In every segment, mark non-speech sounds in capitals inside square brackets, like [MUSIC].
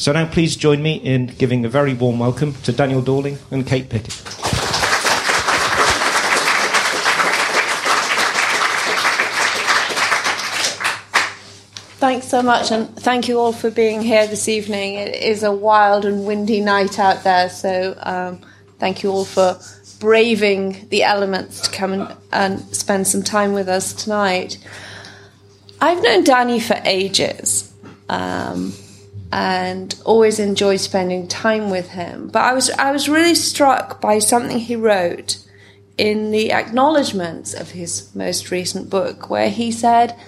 So now please join me in giving a very warm welcome to Daniel Dorling and Kate Pickett. Thanks so much, and thank you all for being here this evening. It is a wild and windy night out there, so um, thank you all for braving the elements to come and, and spend some time with us tonight. I've known Danny for ages. Um, and always enjoyed spending time with him. But I was I was really struck by something he wrote in the acknowledgements of his most recent book, where he said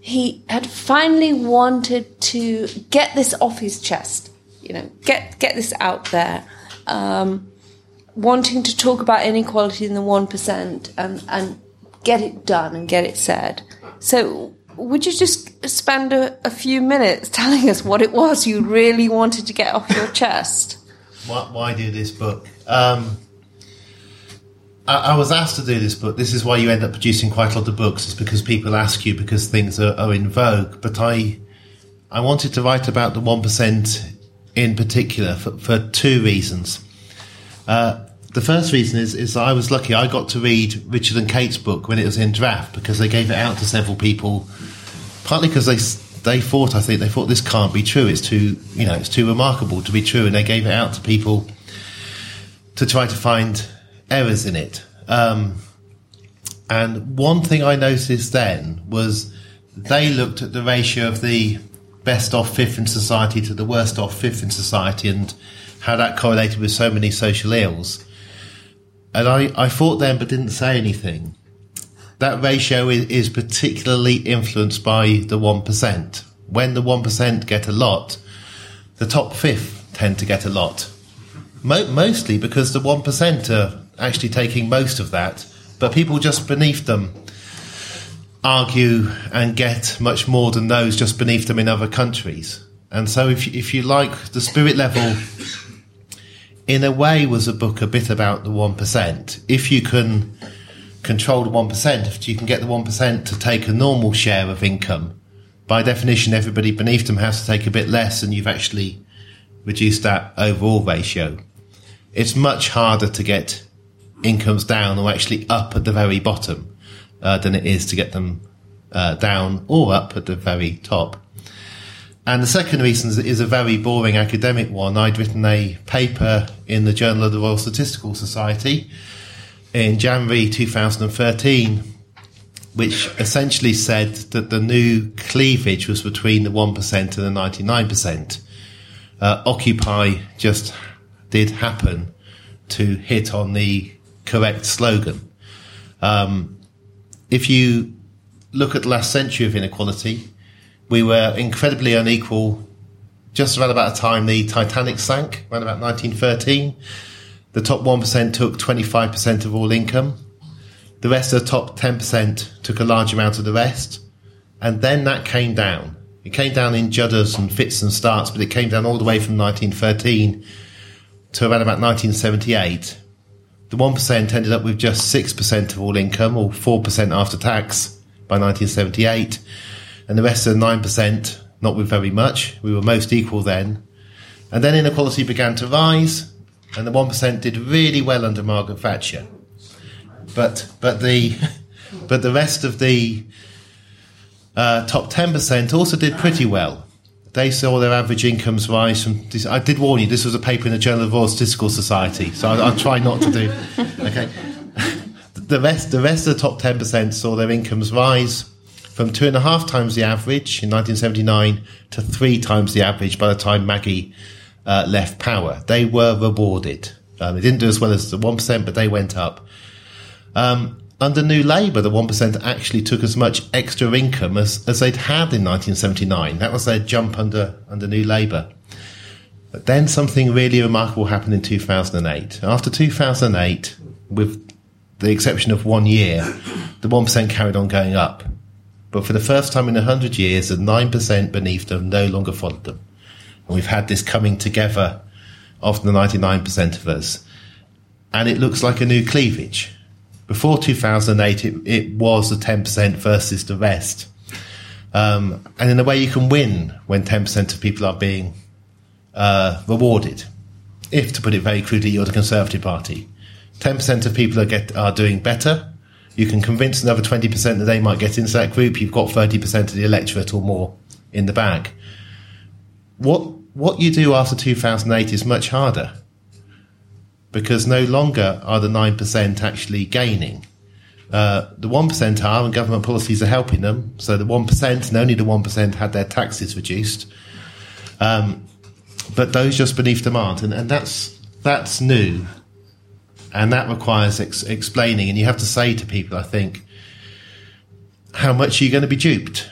he had finally wanted to get this off his chest, you know, get get this out there. Um, wanting to talk about inequality in the 1% and, and get it done and get it said. So, would you just spend a, a, few minutes telling us what it was you really wanted to get off your chest? Why, why do this book? Um, I, I, was asked to do this book. This is why you end up producing quite a lot of books. It's because people ask you because things are, are in vogue. But I, I wanted to write about the one percent in particular for, for two reasons. Uh, the first reason is, is I was lucky. I got to read Richard and Kate's book when it was in draft because they gave it out to several people. Partly because they they thought, I think they thought this can't be true. It's too you know it's too remarkable to be true, and they gave it out to people to try to find errors in it. Um, and one thing I noticed then was they looked at the ratio of the best off fifth in society to the worst off fifth in society and how that correlated with so many social ills. And I, I thought then, but didn't say anything. That ratio is, is particularly influenced by the 1%. When the 1% get a lot, the top fifth tend to get a lot. Mo- mostly because the 1% are actually taking most of that, but people just beneath them argue and get much more than those just beneath them in other countries. And so, if, if you like, the spirit level in a way was a book a bit about the 1%. If you can control the 1%, if you can get the 1% to take a normal share of income, by definition, everybody beneath them has to take a bit less and you've actually reduced that overall ratio. It's much harder to get incomes down or actually up at the very bottom uh, than it is to get them uh, down or up at the very top. And the second reason is a very boring academic one. I'd written a paper in the Journal of the Royal Statistical Society in January 2013, which essentially said that the new cleavage was between the 1% and the 99%. Uh, Occupy just did happen to hit on the correct slogan. Um, if you look at the last century of inequality, we were incredibly unequal just around about the time the Titanic sank, around about 1913. The top 1% took 25% of all income. The rest of the top 10% took a large amount of the rest. And then that came down. It came down in judders and fits and starts, but it came down all the way from 1913 to around about 1978. The 1% ended up with just 6% of all income, or 4% after tax, by 1978 and the rest of the 9%, not with very much. We were most equal then. And then inequality began to rise, and the 1% did really well under Margaret Thatcher. But, but, the, [LAUGHS] but the rest of the uh, top 10% also did pretty well. They saw their average incomes rise from. I did warn you, this was a paper in the Journal of Royal Statistical Society, so I, will try not to do. [LAUGHS] Okay. [LAUGHS] The rest, the rest of the top 10% saw their incomes rise from two and a half times the average in 1979 to three times the average by the time Maggie uh, left power. They were rewarded. Um, they didn't do as well as the 1%, but they went up. Um, under New Labour, the 1% actually took as much extra income as, as they'd had in 1979. That was their jump under, under New Labour. But then something really remarkable happened in 2008. After 2008, with the exception of one year, the 1% carried on going up. But for the first time in 100 years, the 9% beneath them no longer followed them. We've had this coming together of the 99% of us. And it looks like a new cleavage before 2008, it, it was the 10% versus the rest. Um, and in a way, you can win when 10% of people are being uh, rewarded. If, to put it very crudely, you're the Conservative Party. 10% of people are, get, are doing better. You can convince another 20% that they might get into that group. You've got 30% of the electorate or more in the bag. What, what you do after 2008 is much harder because no longer are the 9% actually gaining. Uh, the 1% are, and government policies are helping them. So the 1% and only the 1% had their taxes reduced. Um, but those just beneath aren't. And, and that's, that's new. And that requires ex- explaining. And you have to say to people, I think, how much are you going to be duped?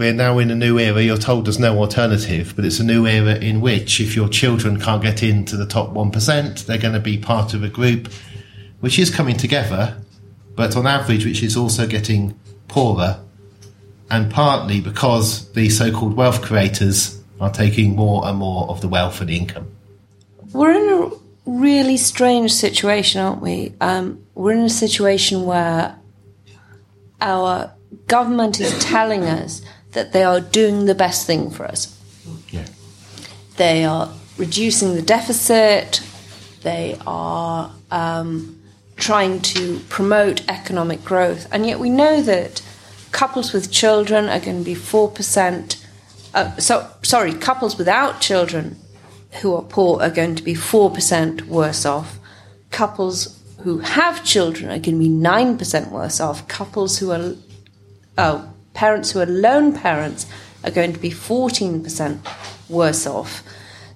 We're now in a new era. You're told there's no alternative, but it's a new era in which if your children can't get into the top 1%, they're going to be part of a group which is coming together, but on average, which is also getting poorer, and partly because the so called wealth creators are taking more and more of the wealth and the income. We're in a really strange situation, aren't we? Um, we're in a situation where our government is telling us that they are doing the best thing for us. Yeah. They are reducing the deficit. They are um, trying to promote economic growth, and yet we know that couples with children are going to be four percent. Uh, so sorry, couples without children who are poor are going to be four percent worse off. Couples who have children are going to be nine percent worse off. Couples who are oh parents who are lone parents are going to be 14% worse off.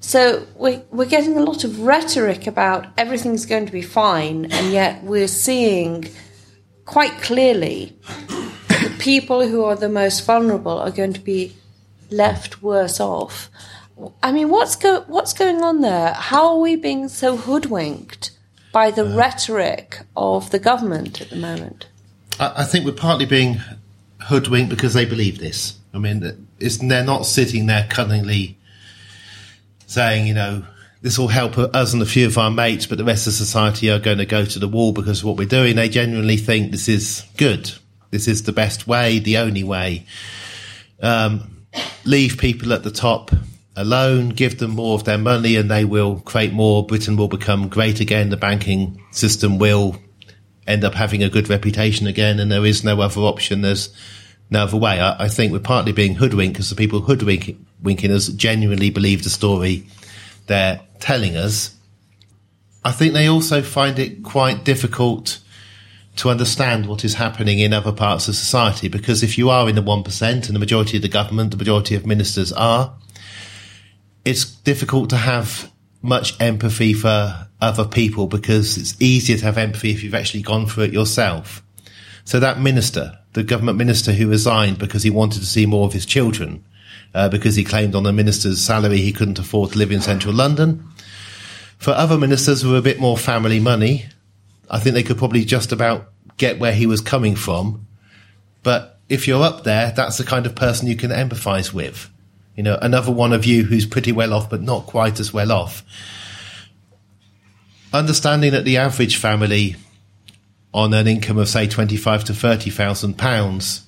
So we're, we're getting a lot of rhetoric about everything's going to be fine, and yet we're seeing quite clearly the people who are the most vulnerable are going to be left worse off. I mean, what's go, what's going on there? How are we being so hoodwinked by the uh, rhetoric of the government at the moment? I, I think we're partly being hoodwinked because they believe this. I mean, they're not sitting there cunningly saying, you know, this will help us and a few of our mates, but the rest of society are going to go to the wall because of what we're doing. They genuinely think this is good. This is the best way, the only way. Um, leave people at the top alone, give them more of their money, and they will create more. Britain will become great again. The banking system will end up having a good reputation again, and there is no other option. There's no other way. I, I think we're partly being hoodwinked because the people hoodwinking us genuinely believe the story they're telling us. I think they also find it quite difficult to understand what is happening in other parts of society because if you are in the 1% and the majority of the government, the majority of ministers are, it's difficult to have much empathy for other people because it's easier to have empathy if you've actually gone through it yourself. So that minister, the government minister who resigned because he wanted to see more of his children, uh, because he claimed on the minister's salary he couldn't afford to live in central London. For other ministers with a bit more family money, I think they could probably just about get where he was coming from. But if you're up there, that's the kind of person you can empathise with. You know, another one of you who's pretty well off, but not quite as well off. Understanding that the average family on an income of say twenty-five to thirty thousand pounds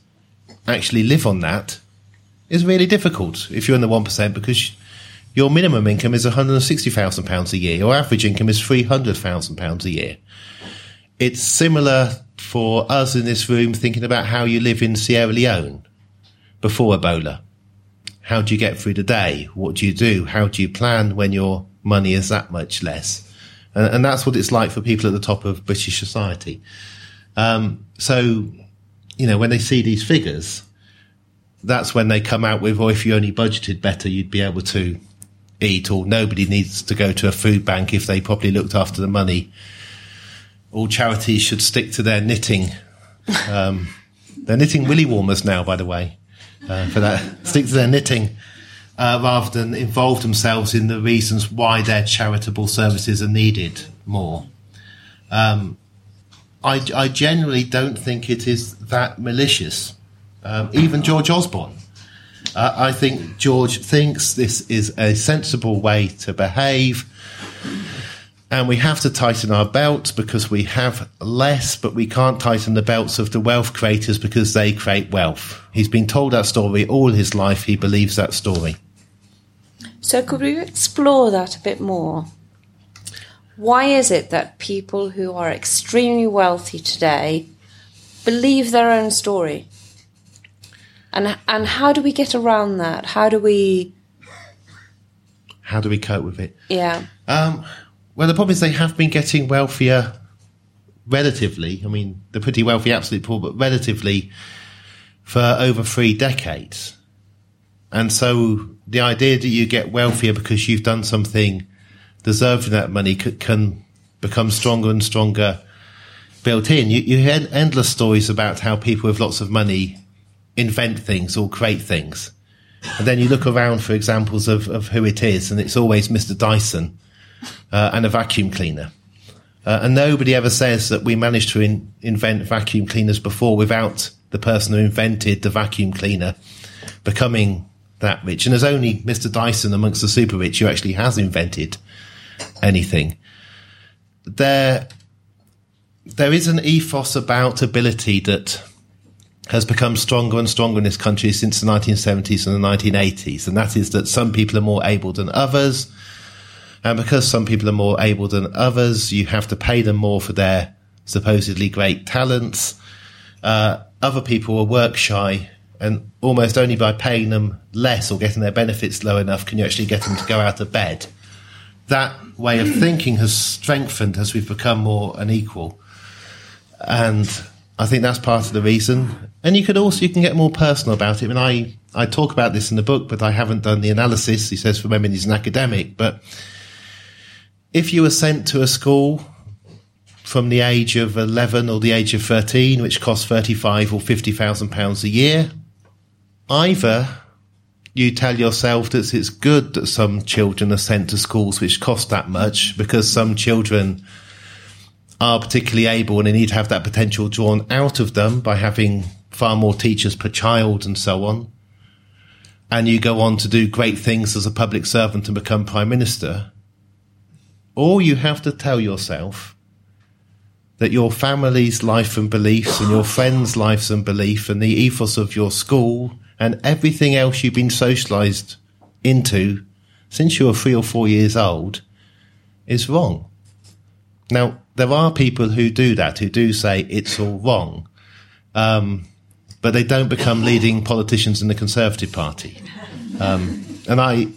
actually live on that, is really difficult if you're in the 1% because your minimum income is £160,000 a year. Your average income is £300,000 a year. It's similar for us in this room thinking about how you live in Sierra Leone before Ebola. How do you get through the day? What do you do? How do you plan when your money is that much less? And, and that's what it's like for people at the top of British society. Um, so, you know, when they see these figures, that's when they come out with, or if you only budgeted better, you'd be able to eat, or nobody needs to go to a food bank if they properly looked after the money. All charities should stick to their knitting. Um, they're knitting willy warmers now, by the way, uh, for that. Stick to their knitting uh, rather than involve themselves in the reasons why their charitable services are needed more. Um, I, I, generally don't think it is that malicious. Um, even George Osborne. Uh, I think George thinks this is a sensible way to behave. And we have to tighten our belts because we have less, but we can't tighten the belts of the wealth creators because they create wealth. He's been told that story all his life. He believes that story. So, could we explore that a bit more? Why is it that people who are extremely wealthy today believe their own story? And and how do we get around that? How do we how do we cope with it? Yeah. Um, well, the problem is they have been getting wealthier relatively. I mean, they're pretty wealthy, absolutely poor, but relatively for over three decades. And so the idea that you get wealthier because you've done something deserving that money can become stronger and stronger built in. You, you hear endless stories about how people with lots of money invent things or create things. And then you look around for examples of, of who it is, and it's always Mr. Dyson uh, and a vacuum cleaner. Uh, and nobody ever says that we managed to in, invent vacuum cleaners before without the person who invented the vacuum cleaner becoming that rich. And there's only Mr. Dyson amongst the super rich who actually has invented anything. There, there is an ethos about ability that has become stronger and stronger in this country since the 1970s and the 1980s. And that is that some people are more able than others. And because some people are more able than others, you have to pay them more for their supposedly great talents. Uh, other people are work shy and almost only by paying them less or getting their benefits low enough can you actually get them to go out of bed. That way of thinking has strengthened as we've become more unequal, and I think that's part of the reason. And you could also you can get more personal about it. I mean, I I talk about this in the book, but I haven't done the analysis. He says for women he's an academic, but if you were sent to a school from the age of 11 or the age of 13, which costs 35 or 50,000 pounds a year, either you tell yourself that it's good that some children are sent to schools which cost that much because some children are particularly able and they need to have that potential drawn out of them by having far more teachers per child and so on. And you go on to do great things as a public servant and become prime minister. Or you have to tell yourself that your family's life and beliefs and your friends' lives and belief and the ethos of your school and everything else you've been socialized into since you were three or four years old is wrong. Now, there are people who do that, who do say it's all wrong, um, but they don't become leading politicians in the Conservative Party. Um, and I,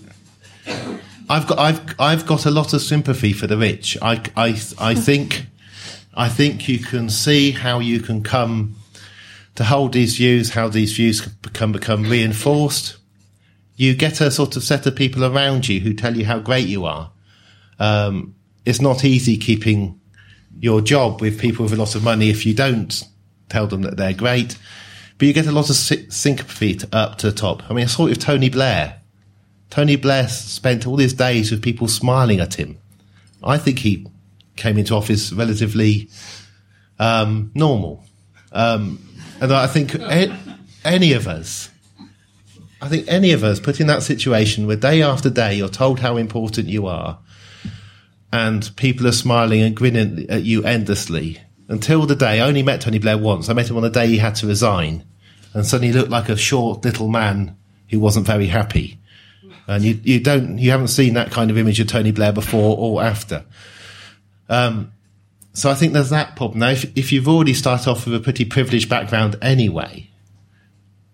I've got, I've, I've got a lot of sympathy for the rich. I, I, I think, I think you can see how you can come to hold these views, how these views can become reinforced. You get a sort of set of people around you who tell you how great you are. Um, it's not easy keeping your job with people with a lot of money if you don't tell them that they're great. But you get a lot of sympathy up to the top. I mean, I saw it with Tony Blair. Tony Blair spent all his days with people smiling at him. I think he came into office relatively um, normal. Um, and I think any of us, I think any of us put in that situation where day after day you're told how important you are and people are smiling and grinning at you endlessly until the day I only met Tony Blair once. I met him on the day he had to resign and suddenly he looked like a short little man who wasn't very happy. And you, you don't, you haven't seen that kind of image of Tony Blair before or after. Um, so I think there's that problem. Now, if, if you've already started off with a pretty privileged background anyway,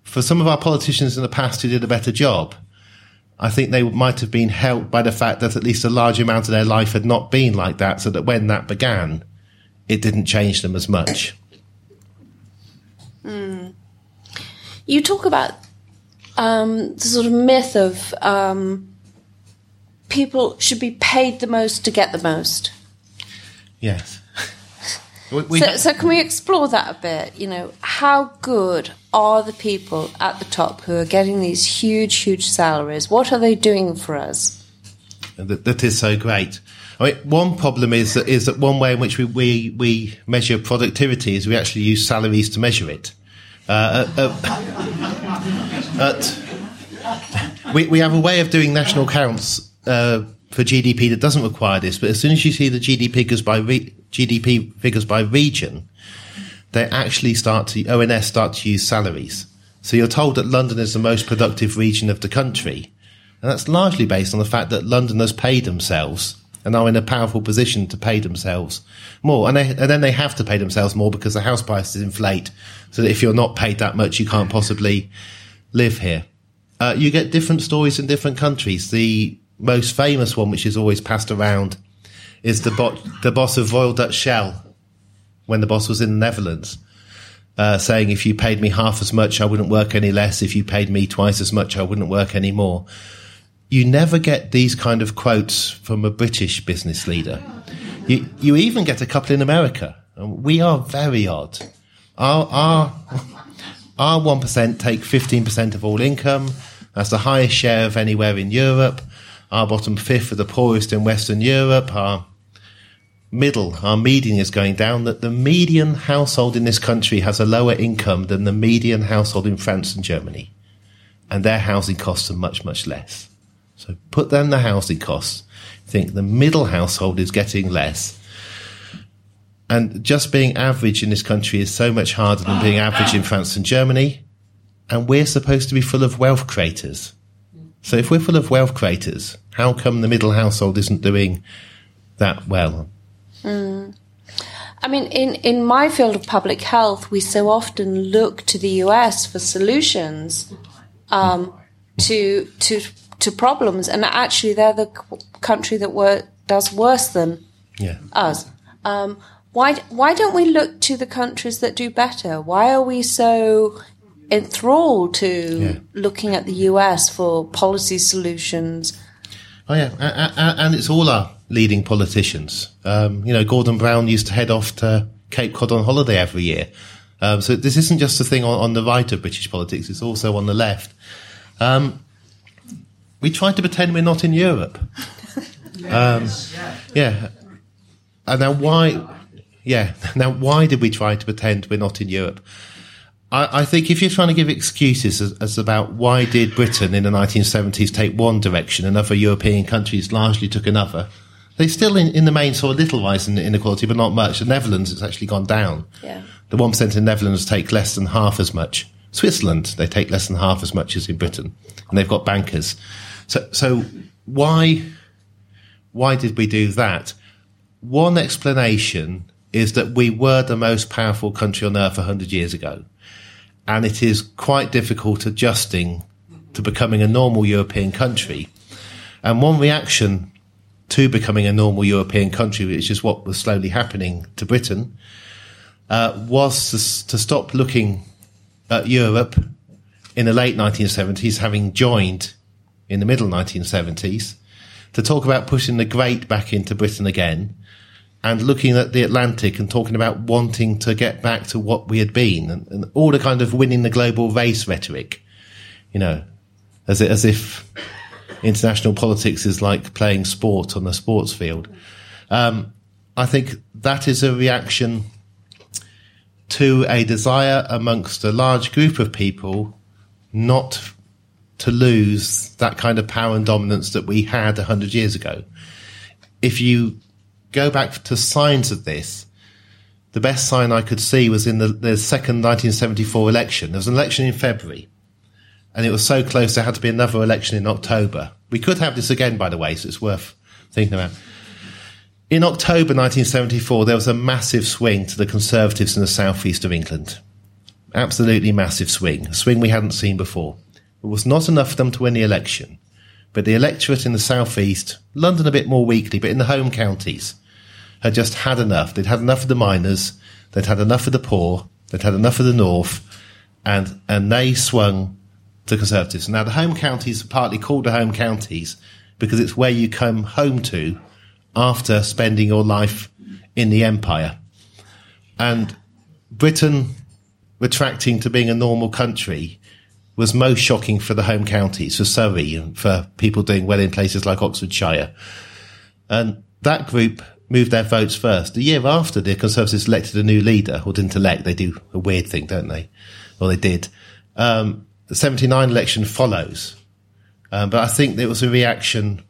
for some of our politicians in the past who did a better job, I think they might have been helped by the fact that at least a large amount of their life had not been like that, so that when that began, it didn't change them as much. Mm. You talk about um, the sort of myth of um, people should be paid the most to get the most. Yes. We, so, so, can we explore that a bit? You know, how good are the people at the top who are getting these huge, huge salaries? What are they doing for us? That, that is so great. I mean, one problem is that is that one way in which we, we, we measure productivity is we actually use salaries to measure it. Uh, uh, [LAUGHS] uh, at, we, we have a way of doing national counts uh, for GDP that doesn't require this, but as soon as you see the GDP figures by re- GDP figures by region, they actually start to ONS start to use salaries. So you're told that London is the most productive region of the country, and that's largely based on the fact that Londoners pay themselves and are in a powerful position to pay themselves more. And, they, and then they have to pay themselves more because the house prices inflate. So that if you're not paid that much, you can't possibly live here. Uh, you get different stories in different countries. The most famous one, which is always passed around, is the, bo- the boss of Royal Dutch Shell when the boss was in the Netherlands. Uh, saying if you paid me half as much, I wouldn't work any less. If you paid me twice as much, I wouldn't work any more you never get these kind of quotes from a British business leader. You, you even get a couple in America. We are very odd. Our, our, our 1% take 15% of all income. That's the highest share of anywhere in Europe. Our bottom fifth are the poorest in Western Europe. Our middle, our median is going down. That the median household in this country has a lower income than the median household in France and Germany. And their housing costs are much, much less. So put down the housing costs. Think the middle household is getting less. And just being average in this country is so much harder than being average in France and Germany. And we're supposed to be full of wealth creators. So if we're full of wealth creators, how come the middle household isn't doing that well? Mm. I mean, in, in my field of public health, we so often look to the US for solutions um, to to to problems, and actually they're the country that were, does worse than yeah. us. Um, why why don't we look to the countries that do better? Why are we so enthralled to yeah. looking at the US for policy solutions? Oh yeah, and it's all our leading politicians. Um, you know, Gordon Brown used to head off to Cape Cod on holiday every year. Um, so this isn't just a thing on, on, the right of British politics; it's also on the left. Um, we try to pretend we're not in Europe. [LAUGHS] Um, yeah. And now why? Yeah. [LAUGHS] Now why did we try to pretend we're not in Europe? I, I think if you're trying to give excuses as, as, about why did Britain in the 1970s take one direction and other European countries largely took another, they still in, in the main saw a little rise in inequality, but not much. The Netherlands has actually gone down. Yeah. The one percent in the Netherlands take less than half as much. Switzerland, they take less than half as much as in Britain, and they've got bankers. So, so why, why did we do that? One explanation is that we were the most powerful country on earth 100 years ago. And it is quite difficult adjusting to becoming a normal European country. And one reaction to becoming a normal European country, which is what was slowly happening to Britain, uh, was to, to, stop looking at Europe in the late 1970s, having joined in the middle 1970s to talk about pushing the great back into Britain again and looking at the Atlantic and talking about wanting to get back to what we had been and, and all the kind of winning the global race rhetoric, you know, as, as if international politics is like playing sport on a sports field. Um, I think that is a reaction to a desire amongst a large group of people not to lose that kind of power and dominance that we had 100 years ago. If you go back to signs of this, the best sign I could see was in the, the second 1974 election. There was an election in February. and it was so close there had to be another election in October. We could have this again, by the way, so it's worth thinking about. In October 1974, there was a massive swing to the Conservatives in the southeast of England. Absolutely massive swing, a swing we hadn't seen before. It was not enough for them to win the election, but the electorate in the southeast, London a bit more weakly, but in the home counties, had just had enough. They'd had enough of the miners, they'd had enough of the poor, they'd had enough of the north, and and they swung to Conservatives. Now the home counties are partly called the home counties because it's where you come home to after spending your life in the empire. And Britain retracting to being a normal country was most shocking for the home counties, for Surrey, and for people doing well in places like Oxfordshire. And that group moved their votes first. A year after the Conservatives elected a new leader, or didn't elect, they do a weird thing, don't they? Well, they did. Um, the 79 election follows. Um, but I think there was a reaction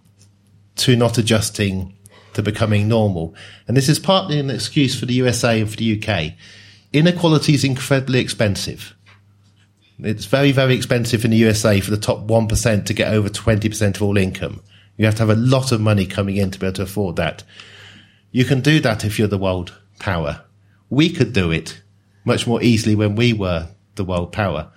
to not adjusting to becoming normal. And this is partly an excuse for the USA and for the UK. Inequality is incredibly expensive. It's very, very expensive in the USA for the top 1% to get over 20% of all income. You have to have a lot of money coming in to be able to afford that. You can do that if you're the world power. We could do it much more easily when we were the world power.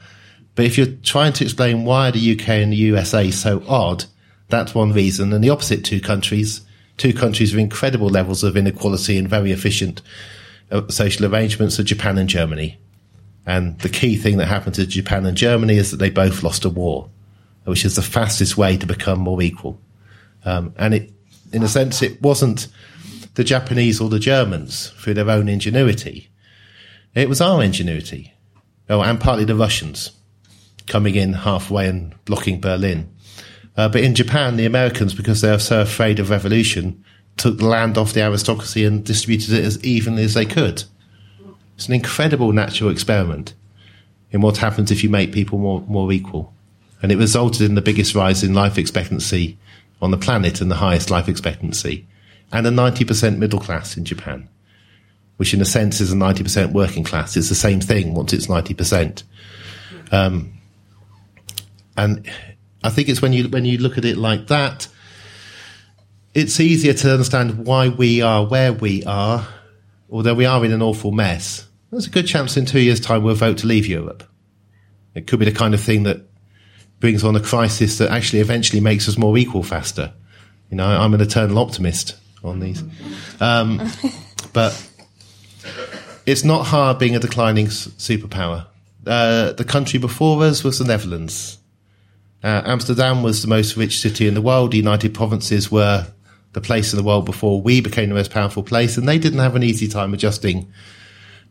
But if you're trying to explain why the UK and the USA are so odd, that's one reason. And the opposite two countries, two countries with incredible levels of inequality and very efficient uh, social arrangements are Japan and Germany. And the key thing that happened to Japan and Germany is that they both lost a war, which is the fastest way to become more equal. Um, and it, in a sense, it wasn't the Japanese or the Germans through their own ingenuity. It was our ingenuity. Oh, and partly the Russians coming in halfway and blocking Berlin. Uh, but in Japan, the Americans, because they were so afraid of revolution, took the land off the aristocracy and distributed it as evenly as they could. It's an incredible natural experiment in what happens if you make people more, more equal. And it resulted in the biggest rise in life expectancy on the planet and the highest life expectancy, and a 90% middle class in Japan, which in a sense is a 90% working class. It's the same thing once it's 90%. Um, and I think it's when you, when you look at it like that, it's easier to understand why we are where we are, although we are in an awful mess. There's a good chance in two years' time we'll vote to leave Europe. It could be the kind of thing that brings on a crisis that actually eventually makes us more equal faster. You know, I'm an eternal optimist on these. Um, [LAUGHS] but it's not hard being a declining superpower. Uh, the country before us was the Netherlands. Uh, Amsterdam was the most rich city in the world. The United Provinces were the place in the world before we became the most powerful place, and they didn't have an easy time adjusting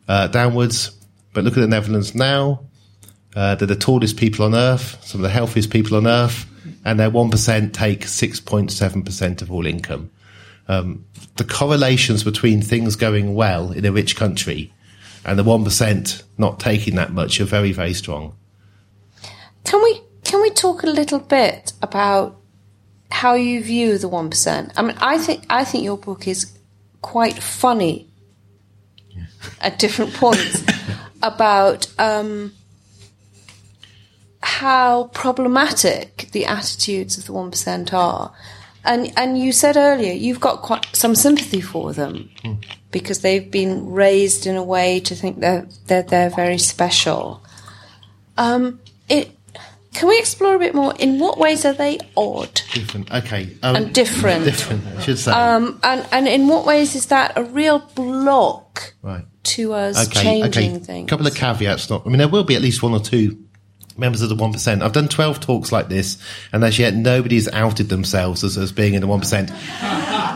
uh, downwards. But look at the Netherlands now. Uh, they're the tallest people on earth, some of the healthiest people on earth, and their 1% take 6.7% of all income. Um, the correlations between things going well in a rich country and the 1% not taking that much are very, very strong. Can we can we talk a little bit about how you view the one percent? I mean, I think I think your book is quite funny at different points [LAUGHS] about um, how problematic the attitudes of the one percent are. And and you said earlier you've got quite some sympathy for them mm. because they've been raised in a way to think that they're, they're very special. Um, it can we explore a bit more? In what ways are they odd? Different. Okay. Um, and different. Different, I should say. Um, and, and in what ways is that a real block right. to us okay, changing okay. things? A couple of caveats. Not, I mean, there will be at least one or two members of the 1%. I've done 12 talks like this, and as yet nobody's outed themselves as, as being in the 1%.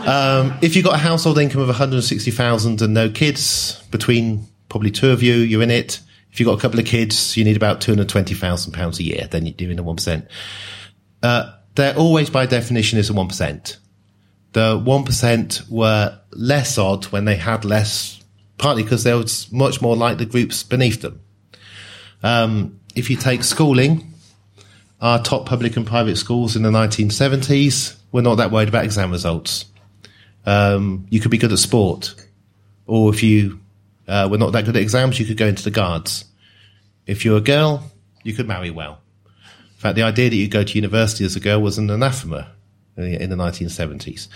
Um, if you've got a household income of 160,000 and no kids, between probably two of you, you're in it. If you've got a couple of kids, you need about £220,000 a year, then you're doing the 1%. Uh, they're always by definition is a 1%. The 1% were less odd when they had less, partly because they were much more like the groups beneath them. Um, if you take schooling, our top public and private schools in the 1970s were not that worried about exam results. Um, you could be good at sport, or if you uh, were not that good at exams, you could go into the guards. If you're a girl, you could marry well. In fact, the idea that you go to university as a girl was an anathema in the 1970s.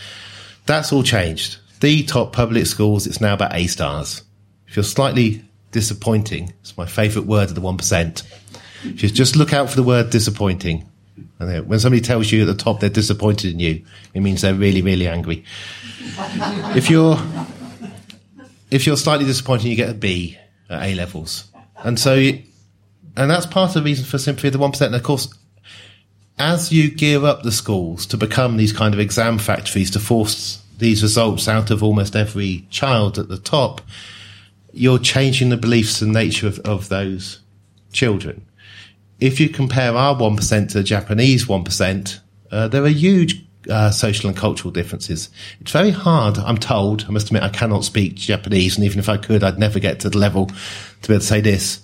That's all changed. The top public schools, it's now about A stars. If you're slightly disappointing, it's my favourite word of the 1%. Just, just look out for the word disappointing. And when somebody tells you at the top they're disappointed in you, it means they're really, really angry. if you're if you're slightly disappointed, you get a B at A levels, and so and that's part of the reason for sympathy of the one percent. And of course, as you gear up the schools to become these kind of exam factories to force these results out of almost every child at the top, you're changing the beliefs and nature of, of those children if you compare our 1% to the Japanese 1%, uh, there are huge uh, social and cultural differences. It's very hard, I'm told, I must admit I cannot speak Japanese, and even if I could, I'd never get to the level to be able to say this.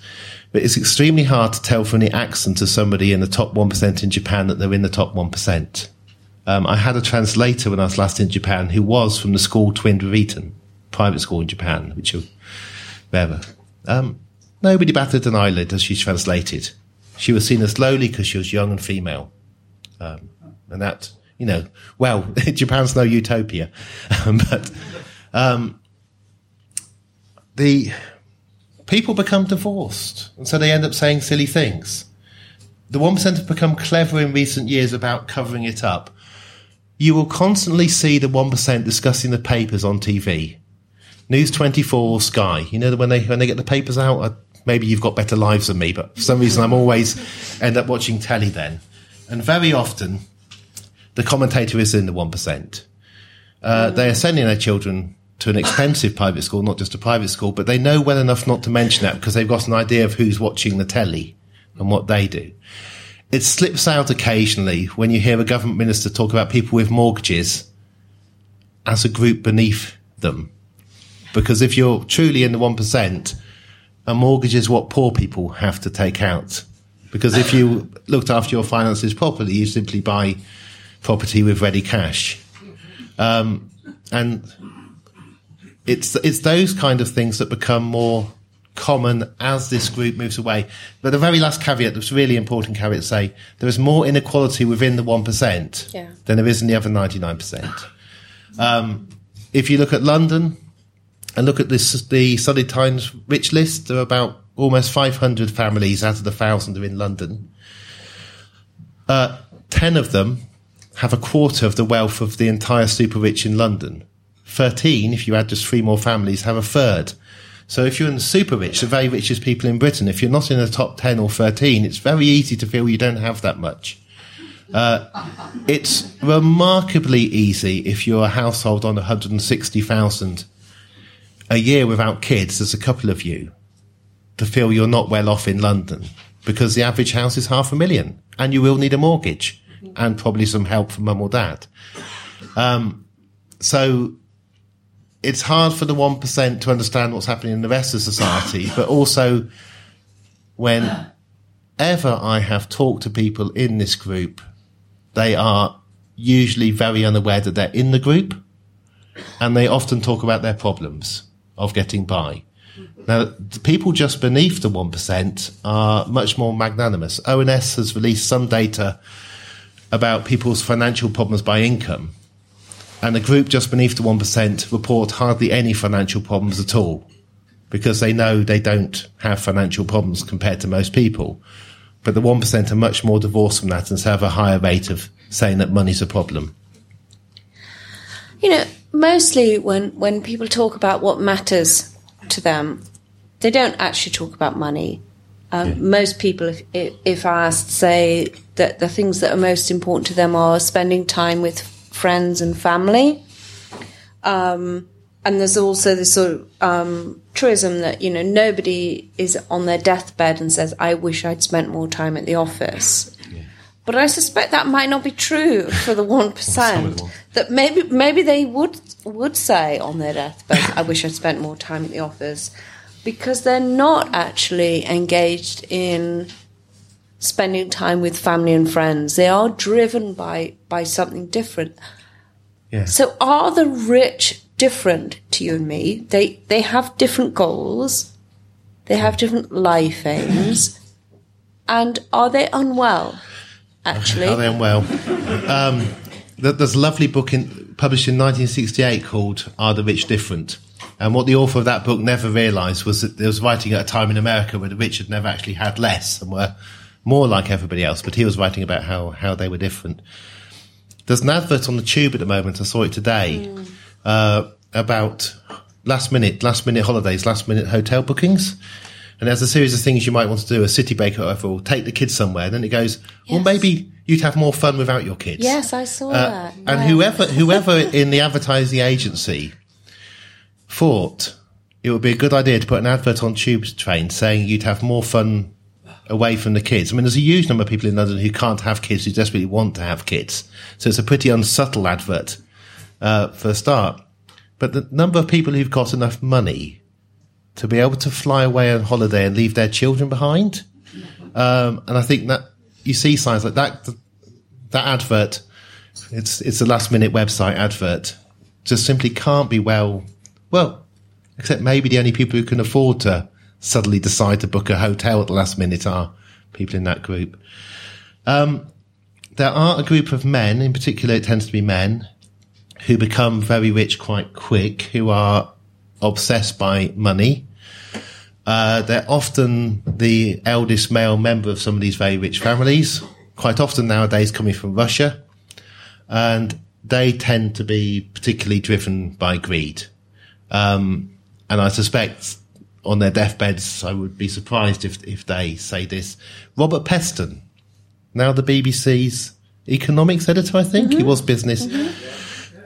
But it's extremely hard to tell from the accent of somebody in the top 1% in Japan that they're in the top 1%. Um, I had a translator when I was last in Japan who was from the school with Eton, private school in Japan, which are wherever. Um, nobody batted an eyelid as she translated she was seen as lowly because she was young and female. Um, and that, you know, well, [LAUGHS] Japan's no utopia. [LAUGHS] but um, the people become divorced. And so they end up saying silly things. The 1% have become clever in recent years about covering it up. You will constantly see the 1% discussing the papers on TV. News 24 Sky. You know, when they, when they get the papers out, maybe you've got better lives than me, but for some reason I'm always end up watching telly then. And very often the commentator is in the 1%. Uh, they are sending their children to an expensive private school, not just a private school, but they know well enough not to mention that because they've got an idea of who's watching the telly and what they do. It slips out occasionally when you hear a government minister talk about people with mortgages as a group beneath them. Because if you're truly in the 1%, a mortgage is what poor people have to take out. Because if you looked after your finances properly, you simply buy property with ready cash. Um, and it's, it's those kind of things that become more common as this group moves away. But the very last caveat, that's really important caveat to say, there is more inequality within the 1% yeah. than there is in the other 99%. Um, if you look at London, and look at this, the Sunday Times rich list. There are about almost 500 families out of the thousand are in London. Uh, 10 of them have a quarter of the wealth of the entire super rich in London. 13, if you add just three more families, have a third. So if you're in the super rich, the very richest people in Britain, if you're not in the top 10 or 13, it's very easy to feel you don't have that much. Uh, it's remarkably easy if you're a household on 160,000 a year without kids, there's a couple of you to feel you're not well off in London because the average house is half a million and you will need a mortgage and probably some help from mum or dad. Um, so it's hard for the 1% to understand what's happening in the rest of society, but also whenever I have talked to people in this group, they are usually very unaware that they're in the group and they often talk about their problems of getting by. Now, the people just beneath the 1% are much more magnanimous. ONS has released some data about people's financial problems by income. And the group just beneath the 1% report hardly any financial problems at all because they know they don't have financial problems compared to most people. But the 1% are much more divorced from that and have a higher rate of saying that money's a problem. You know, mostly when, when people talk about what matters to them, they don't actually talk about money. Um, yeah. Most people, if, if asked, say that the things that are most important to them are spending time with friends and family. Um, and there's also this sort of um, truism that you know nobody is on their deathbed and says, "I wish I'd spent more time at the office." But I suspect that might not be true for the one [LAUGHS] percent. that maybe maybe they would would say on their deathbed, "I wish I'd spent more time at the office," because they're not actually engaged in spending time with family and friends. They are driven by by something different. Yeah. So are the rich different to you and me? They they have different goals. They have different life aims. And are they unwell? Actually. Are they unwell? Um, there's a lovely book in, published in 1968 called Are the Rich Different? And what the author of that book never realised was that they was writing at a time in America where the rich had never actually had less and were more like everybody else. But he was writing about how, how they were different. There's an advert on the tube at the moment. I saw it today uh, about last minute, last minute holidays, last minute hotel bookings. And there's a series of things you might want to do, a city break or take the kids somewhere. And Then it goes, well, maybe you'd have more fun without your kids. Yes, I saw Uh, that. And whoever whoever in the advertising agency thought it would be a good idea to put an advert on tube train saying you'd have more fun away from the kids. I mean, there's a huge number of people in London who can't have kids who desperately want to have kids. So it's a pretty unsubtle advert uh, for a start. But the number of people who've got enough money to be able to fly away on holiday and leave their children behind, um, and I think that you see signs like that. That advert, it's it's a last minute website advert, just simply can't be well, well, except maybe the only people who can afford to suddenly decide to book a hotel at the last minute are people in that group. Um, there are a group of men, in particular, it tends to be men, who become very rich quite quick, who are obsessed by money. Uh, they're often the eldest male member of some of these very rich families, quite often nowadays coming from Russia. And they tend to be particularly driven by greed. Um, and I suspect on their deathbeds, I would be surprised if, if they say this. Robert Peston, now the BBC's economics editor, I think. He was business.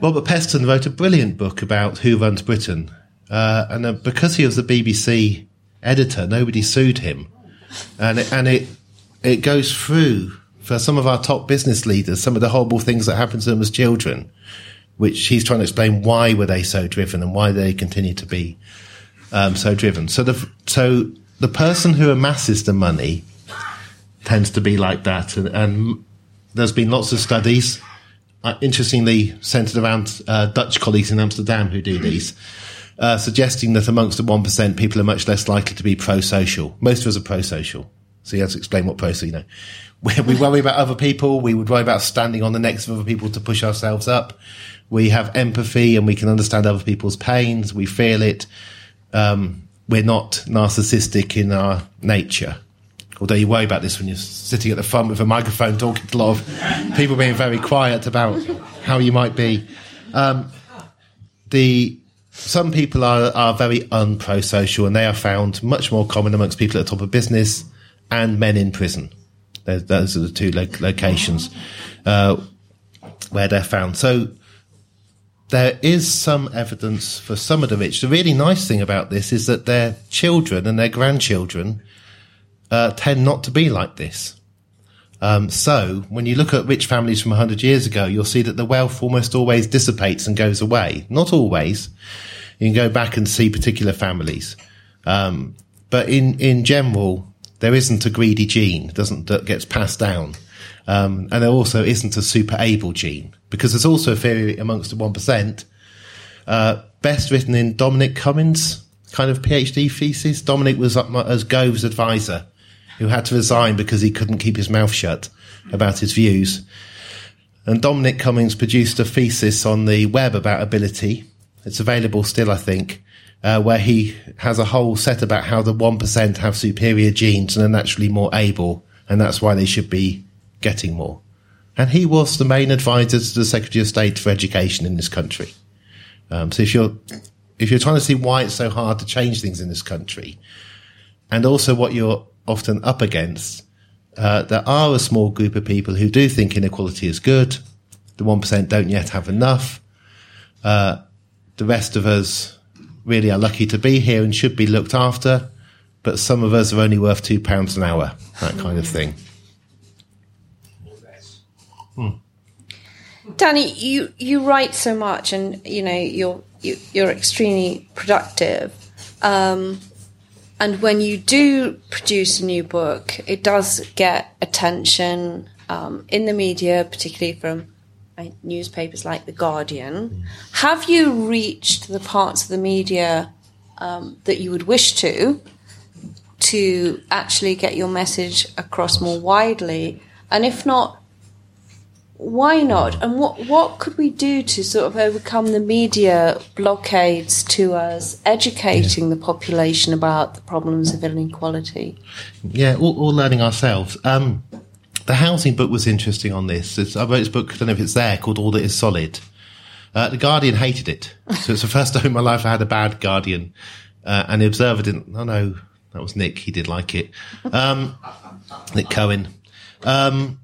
Robert Peston wrote a brilliant book about who runs Britain. Uh, and uh, because he was the BBC editor, nobody sued him. And it, and it, it goes through for some of our top business leaders, some of the horrible things that happened to them as children, which he's trying to explain why were they so driven and why they continue to be um, so driven. So the, so the person who amasses the money tends to be like that. And, and there's been lots of studies uh, interestingly centered around uh, Dutch colleagues in Amsterdam who do these, uh, suggesting that amongst the 1%, people are much less likely to be pro-social. Most of us are pro-social. So you have to explain what pro-social, you know. [LAUGHS] We, we worry about other people. We would worry about standing on the necks of other people to push ourselves up. We have empathy and we can understand other people's pains. We feel it. Um, we're not narcissistic in our nature. Although you worry about this when you're sitting at the front with a microphone talking to a lot of people being very quiet about how you might be. Um, the some people are are very unpro-social, and they are found much more common amongst people at the top of business and men in prison. Those, those are the two lo- locations uh, where they're found. So there is some evidence for some of the rich. The really nice thing about this is that their children and their grandchildren uh, tend not to be like this. Um, so when you look at rich families from 100 years ago, you'll see that the wealth almost always dissipates and goes away. Not always. You can go back and see particular families. Um, but in, in general, there isn't a greedy gene doesn't that gets passed down. Um, and there also isn't a super able gene because there's also a theory amongst the 1%, uh, best written in Dominic Cummings kind of PhD thesis. Dominic was as Gove's advisor who had to resign because he couldn't keep his mouth shut about his views. And Dominic Cummings produced a thesis on the web about ability. It's available still, I think, uh, where he has a whole set about how the 1% have superior genes and are naturally more able, and that's why they should be getting more. And he was the main advisor to the Secretary of State for Education in this country. Um, so if you're if you're trying to see why it's so hard to change things in this country, and also what you're often up against, uh, there are a small group of people who do think inequality is good. The one percent don't yet have enough. Uh, the rest of us really are lucky to be here and should be looked after, but some of us are only worth two pounds an hour. That kind of thing. Danny, you, you write so much, and you know you're you, you're extremely productive. Um, and when you do produce a new book, it does get attention um, in the media, particularly from newspapers like the Guardian. Have you reached the parts of the media um, that you would wish to to actually get your message across more widely? And if not, why not? And what what could we do to sort of overcome the media blockades to us educating yeah. the population about the problems of inequality? Yeah, all, all learning ourselves. Um, the housing book was interesting on this. It's, I wrote this book, I don't know if it's there, called All That Is Solid. Uh, the Guardian hated it. So it's the first [LAUGHS] time in my life I had a bad Guardian. Uh, and the Observer didn't. Oh no, that was Nick. He did like it. Um, Nick Cohen. Um,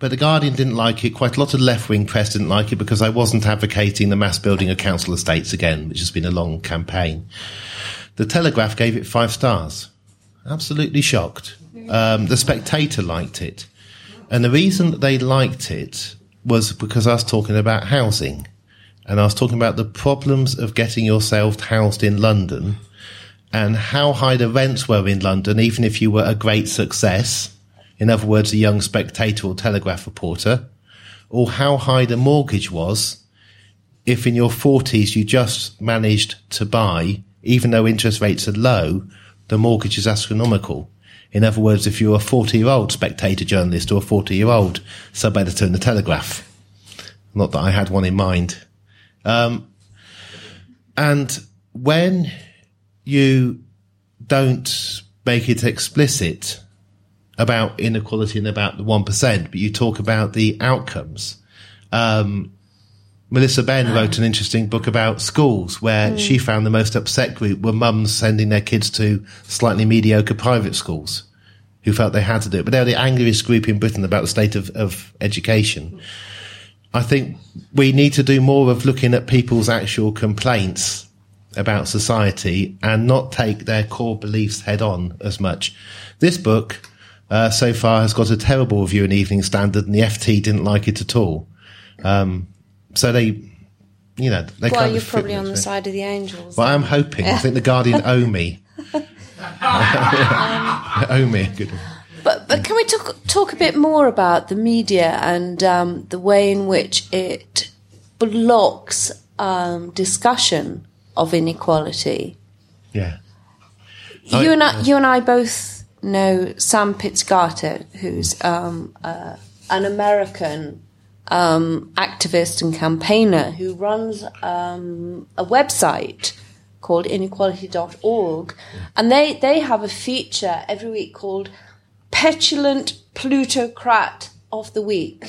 but the Guardian didn't like it. Quite a lot of left wing press didn't like it because I wasn't advocating the mass building of council estates again, which has been a long campaign. The Telegraph gave it five stars. Absolutely shocked. Um, the Spectator liked it. And the reason that they liked it was because I was talking about housing. And I was talking about the problems of getting yourself housed in London and how high the rents were in London, even if you were a great success. In other words, a young spectator or telegraph reporter, or how high the mortgage was if in your 40s you just managed to buy, even though interest rates are low, the mortgage is astronomical. In other words, if you're a 40 year old spectator journalist or a 40 year old sub editor in the Telegraph. Not that I had one in mind. Um, and when you don't make it explicit about inequality and about the 1%, but you talk about the outcomes. Um, Melissa Benn wrote an interesting book about schools where mm. she found the most upset group were mums sending their kids to slightly mediocre private schools who felt they had to do it. But they're the angriest group in Britain about the state of, of education. I think we need to do more of looking at people's actual complaints about society and not take their core beliefs head on as much. This book, uh, so far has got a terrible review in Evening Standard and the FT didn't like it at all. Um, so they, you know, they well, you're probably on the side of the angels. Well, I'm hoping. I think the Guardian [LAUGHS] owe me. [LAUGHS] owe me a good one. But but can we talk talk a bit more about the media and um, the way in which it blocks um, discussion of inequality? Yeah. You I, and I, you and I both know Sam Pizzigati, who's um, uh, an American um, activist and campaigner who runs um, a website called inequality.org. And they, they have a feature every week called Petulant Plutocrat of the Week.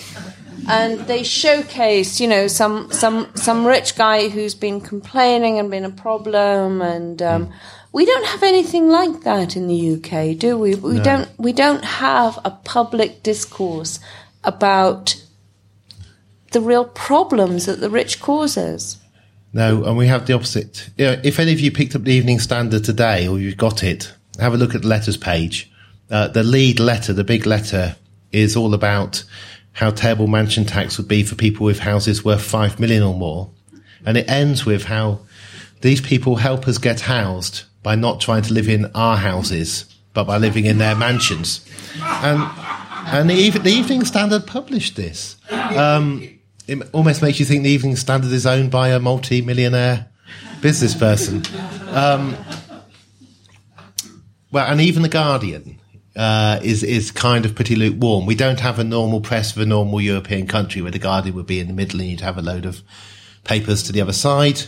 And they showcase, you know, some, some, some rich guy who's been complaining and been a problem. And um, we don't have anything like that in the UK, do we? We, no. don't, we don't have a public discourse about the real problems that the rich causes. No, and we have the opposite. You know, if any of you picked up the Evening Standard today, or you've got it, have a look at the letters page. Uh, the lead letter, the big letter, is all about how terrible mansion tax would be for people with houses worth five million or more, and it ends with how these people help us get housed by not trying to live in our houses, but by living in their mansions. And and the, the Evening Standard published this. Um, it almost makes you think the Evening Standard is owned by a multi-millionaire business person. Um, well, and even the Guardian uh, is is kind of pretty lukewarm. We don't have a normal press of a normal European country where the Guardian would be in the middle and you'd have a load of papers to the other side,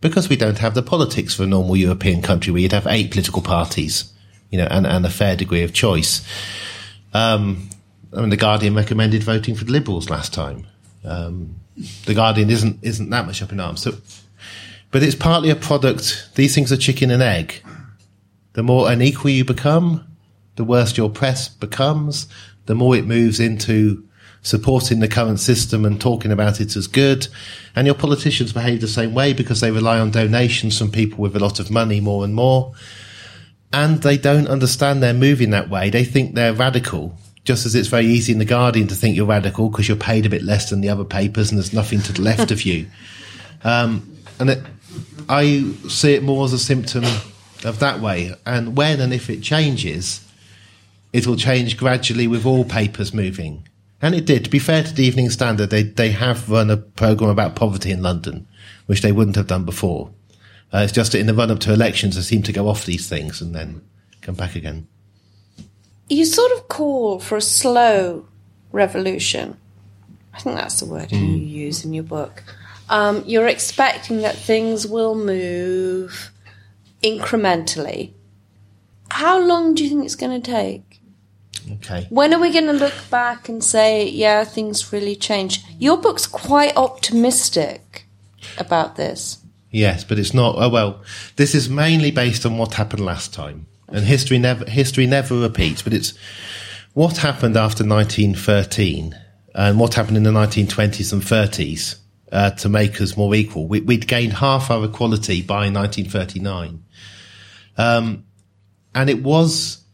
because we don't have the politics for a normal European country where you'd have eight political parties, you know, and, and a fair degree of choice. Um, I mean, the Guardian recommended voting for the Liberals last time. Um, the Guardian isn't isn't that much up in arms. So, but it's partly a product. These things are chicken and egg. The more unequal you become, the worse your press becomes. The more it moves into supporting the current system and talking about it as good. And your politicians behave the same way because they rely on donations from people with a lot of money more and more. And they don't understand they're moving that way. They think they're radical just as it's very easy in the Guardian to think you're radical because you're paid a bit less than the other papers and there's nothing to the left of you. [LAUGHS] Um, and it, I see it more as a symptom of that way. And when and if it changes, it will change gradually with all papers moving. And it did. To be fair to the Evening Standard, they, they have run a programme about poverty in London, which they wouldn't have done before. Uh, it's just that in the run up to elections, they seem to go off these things and then come back again you sort of call for a slow revolution. I think that's the word you use in your book. Um, you're expecting that things will move incrementally. How long do you think it's going to take? Okay. When are we going to look back and say, yeah, things really changed? Your book's quite optimistic about this. Yes, but it's not. Oh well, this is mainly based on what happened last time, and history never history never repeats. But it's what happened after 1913 and what happened in the 1920s and 30s uh, to make us more equal. We, we'd gained half our equality by 1939, um, and it was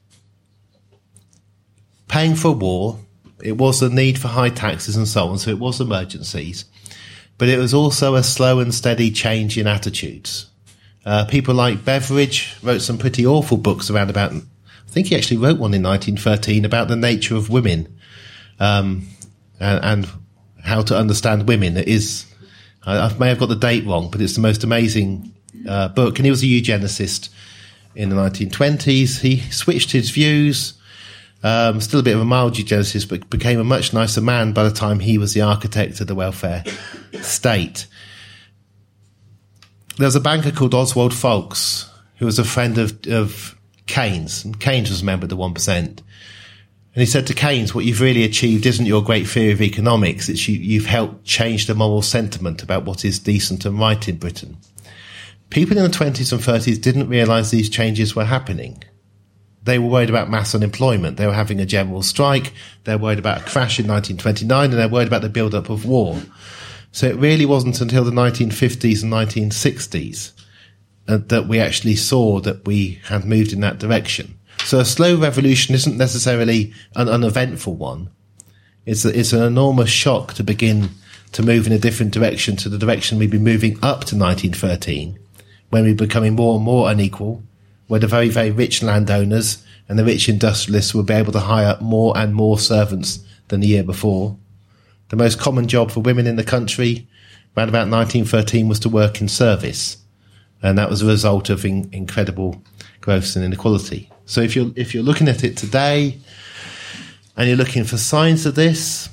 paying for war. It was the need for high taxes and so on. So it was emergencies but it was also a slow and steady change in attitudes. Uh, people like Beveridge wrote some pretty awful books around about. I think he actually wrote one in 1913 about the nature of women um, and, and, how to understand women. It is. I, I, may have got the date wrong, but it's the most amazing uh, book. And he was a eugenicist in the 1920s. He switched his views. Um, still a bit of a mild eugenicist, but became a much nicer man by the time he was the architect of the welfare state. There was a banker called Oswald Folks, who was a friend of, of Keynes, and Keynes was a member of the 1%. And he said to Keynes, what you've really achieved isn't your great theory of economics, it's you, you've helped change the moral sentiment about what is decent and right in Britain. People in the 20s and 30s didn't realise these changes were happening they were worried about mass unemployment. They were having a general strike. They were worried about a crash in 1929 and they're worried about the build up of war. So it really wasn't until the 1950s and 1960s uh, that we actually saw that we had moved in that direction. So a slow revolution isn't necessarily an uneventful one. It's, a, it's an enormous shock to begin to move in a different direction to the direction we've been moving up to 1913 when we're becoming more and more unequal where the very, very rich landowners and the rich industrialists would be able to hire more and more servants than the year before. The most common job for women in the country around about 1913 was to work in service. And that was a result of in, incredible growth and inequality. So if you're, if you're looking at it today and you're looking for signs of this,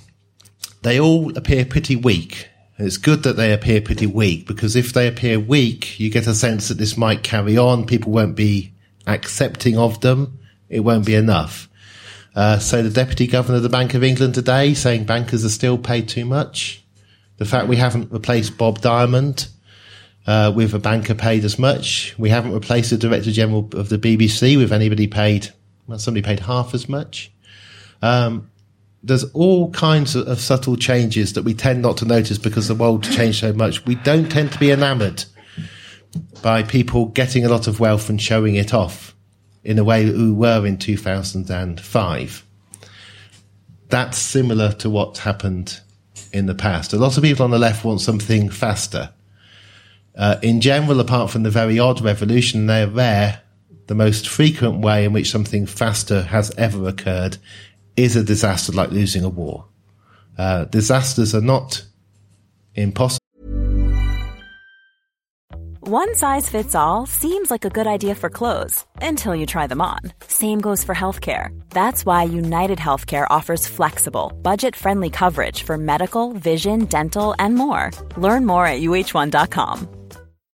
they all appear pretty weak. It's good that they appear pretty weak because if they appear weak, you get a sense that this might carry on. People won't be accepting of them. It won't be enough. Uh, so the deputy governor of the Bank of England today saying bankers are still paid too much. The fact we haven't replaced Bob Diamond uh, with a banker paid as much. We haven't replaced the director general of the BBC with anybody paid, well, somebody paid half as much. Um, there's all kinds of, of, subtle changes that we tend not to notice because the world changed so much. We don't tend to be enamored by people getting a lot of wealth and showing it off in a way that we were in 2005. That's similar to what happened in the past. A lot of people on the left want something faster. Uh, in general, apart from the very odd revolution, they're rare. The most frequent way in which something faster has ever occurred is a disaster like losing a war. Uh, disasters are not impossible. One size fits all seems like a good idea for clothes until you try them on. Same goes for healthcare. That's why United Healthcare offers flexible, budget friendly coverage for medical, vision, dental, and more. Learn more at uhc.com.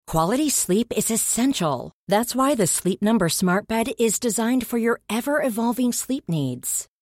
Quality sleep is essential. That's why the Sleep Number Smart Bed is designed for your ever evolving sleep needs.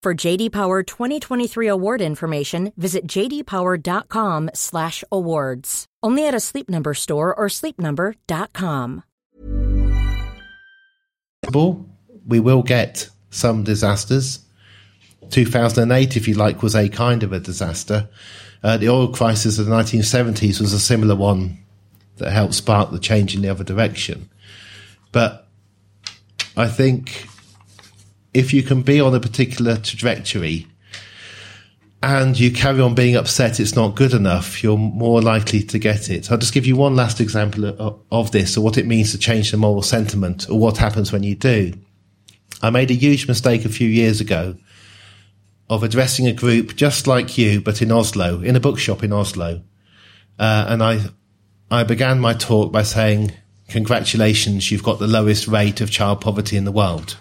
For JD Power 2023 award information, visit jdpower.com/awards. Only at a Sleep Number store or sleepnumber.com. We will get some disasters. 2008, if you like, was a kind of a disaster. Uh, the oil crisis of the 1970s was a similar one that helped spark the change in the other direction. But I think if you can be on a particular trajectory and you carry on being upset it's not good enough, you're more likely to get it. I'll just give you one last example of, of this, or what it means to change the moral sentiment, or what happens when you do. I made a huge mistake a few years ago of addressing a group just like you, but in Oslo, in a bookshop in Oslo. Uh, and I, I began my talk by saying, congratulations, you've got the lowest rate of child poverty in the world.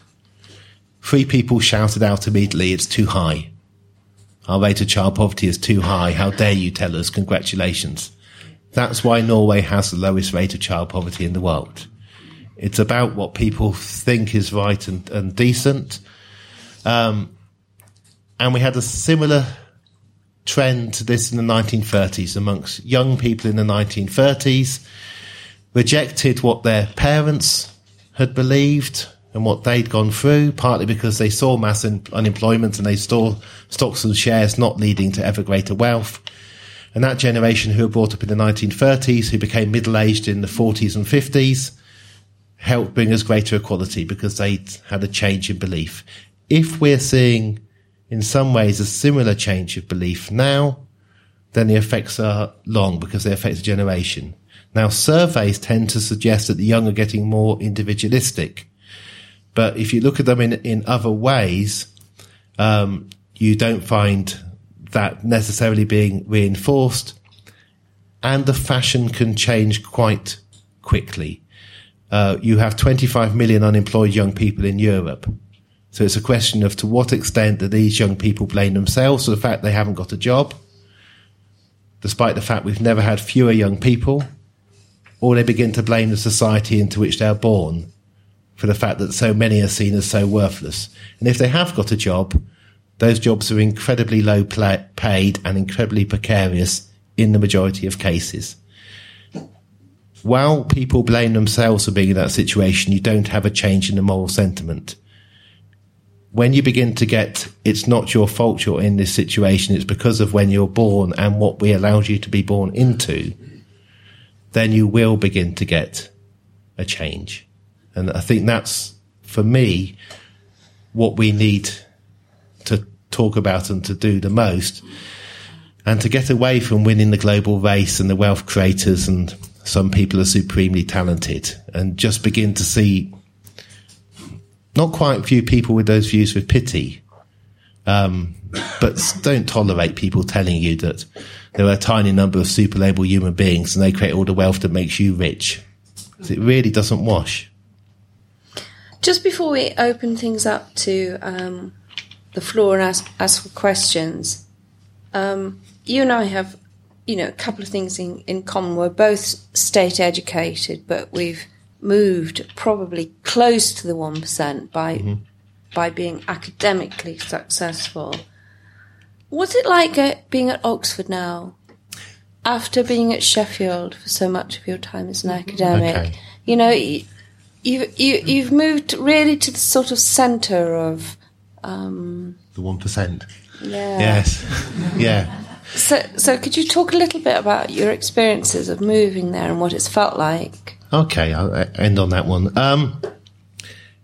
Three people shouted out immediately, it's too high. Our rate of child poverty is too high. How dare you tell us? Congratulations. That's why Norway has the lowest rate of child poverty in the world. It's about what people think is right and, and decent. Um, and we had a similar trend to this in the 1930s amongst young people in the 1930s, rejected what their parents had believed and what they'd gone through, partly because they saw mass un- unemployment and they saw stocks and shares not leading to ever greater wealth. And that generation who were brought up in the 1930s, who became middle aged in the 40s and 50s, helped bring us greater equality because they'd had a change in belief. If we're seeing in some ways a similar change of belief now, then the effects are long because they affect a generation. Now, surveys tend to suggest that the young are getting more individualistic. But if you look at them in, in other ways, um, you don't find that necessarily being reinforced. And the fashion can change quite quickly. Uh, you have 25 million unemployed young people in Europe. So it's a question of to what extent do these young people blame themselves for the fact they haven't got a job, despite the fact we've never had fewer young people, or they begin to blame the society into which they're born for the fact that so many are seen as so worthless. And if they have got a job, those jobs are incredibly low paid and incredibly precarious in the majority of cases. While people blame themselves for being in that situation, you don't have a change in the moral sentiment when you begin to get, it's not your fault you're in this situation, it's because of when you're born and what we allowed you to be born into, then you will begin to get a change. And I think that's, for me, what we need to talk about and to do the most. And to get away from winning the global race and the wealth creators and some people are supremely talented and just begin to see not quite few people with those views with pity, um, but don't tolerate people telling you that there are a tiny number of super label human beings and they create all the wealth that makes you rich. It really doesn't wash. Just before we open things up to um, the floor and ask, ask for questions, um, you and I have, you know, a couple of things in, in common. We're both state educated, but we've moved probably close to the 1% by, mm-hmm. by being academically successful. What's it like uh, being at Oxford now? After being at Sheffield for so much of your time as an academic, okay. you know, you, you, you, have moved really to the sort of centre of. Um, the 1%. Yeah. Yes. yeah. So, so could you talk a little bit about your experiences of moving there and what it's felt like? Okay, I'll end on that one. Um,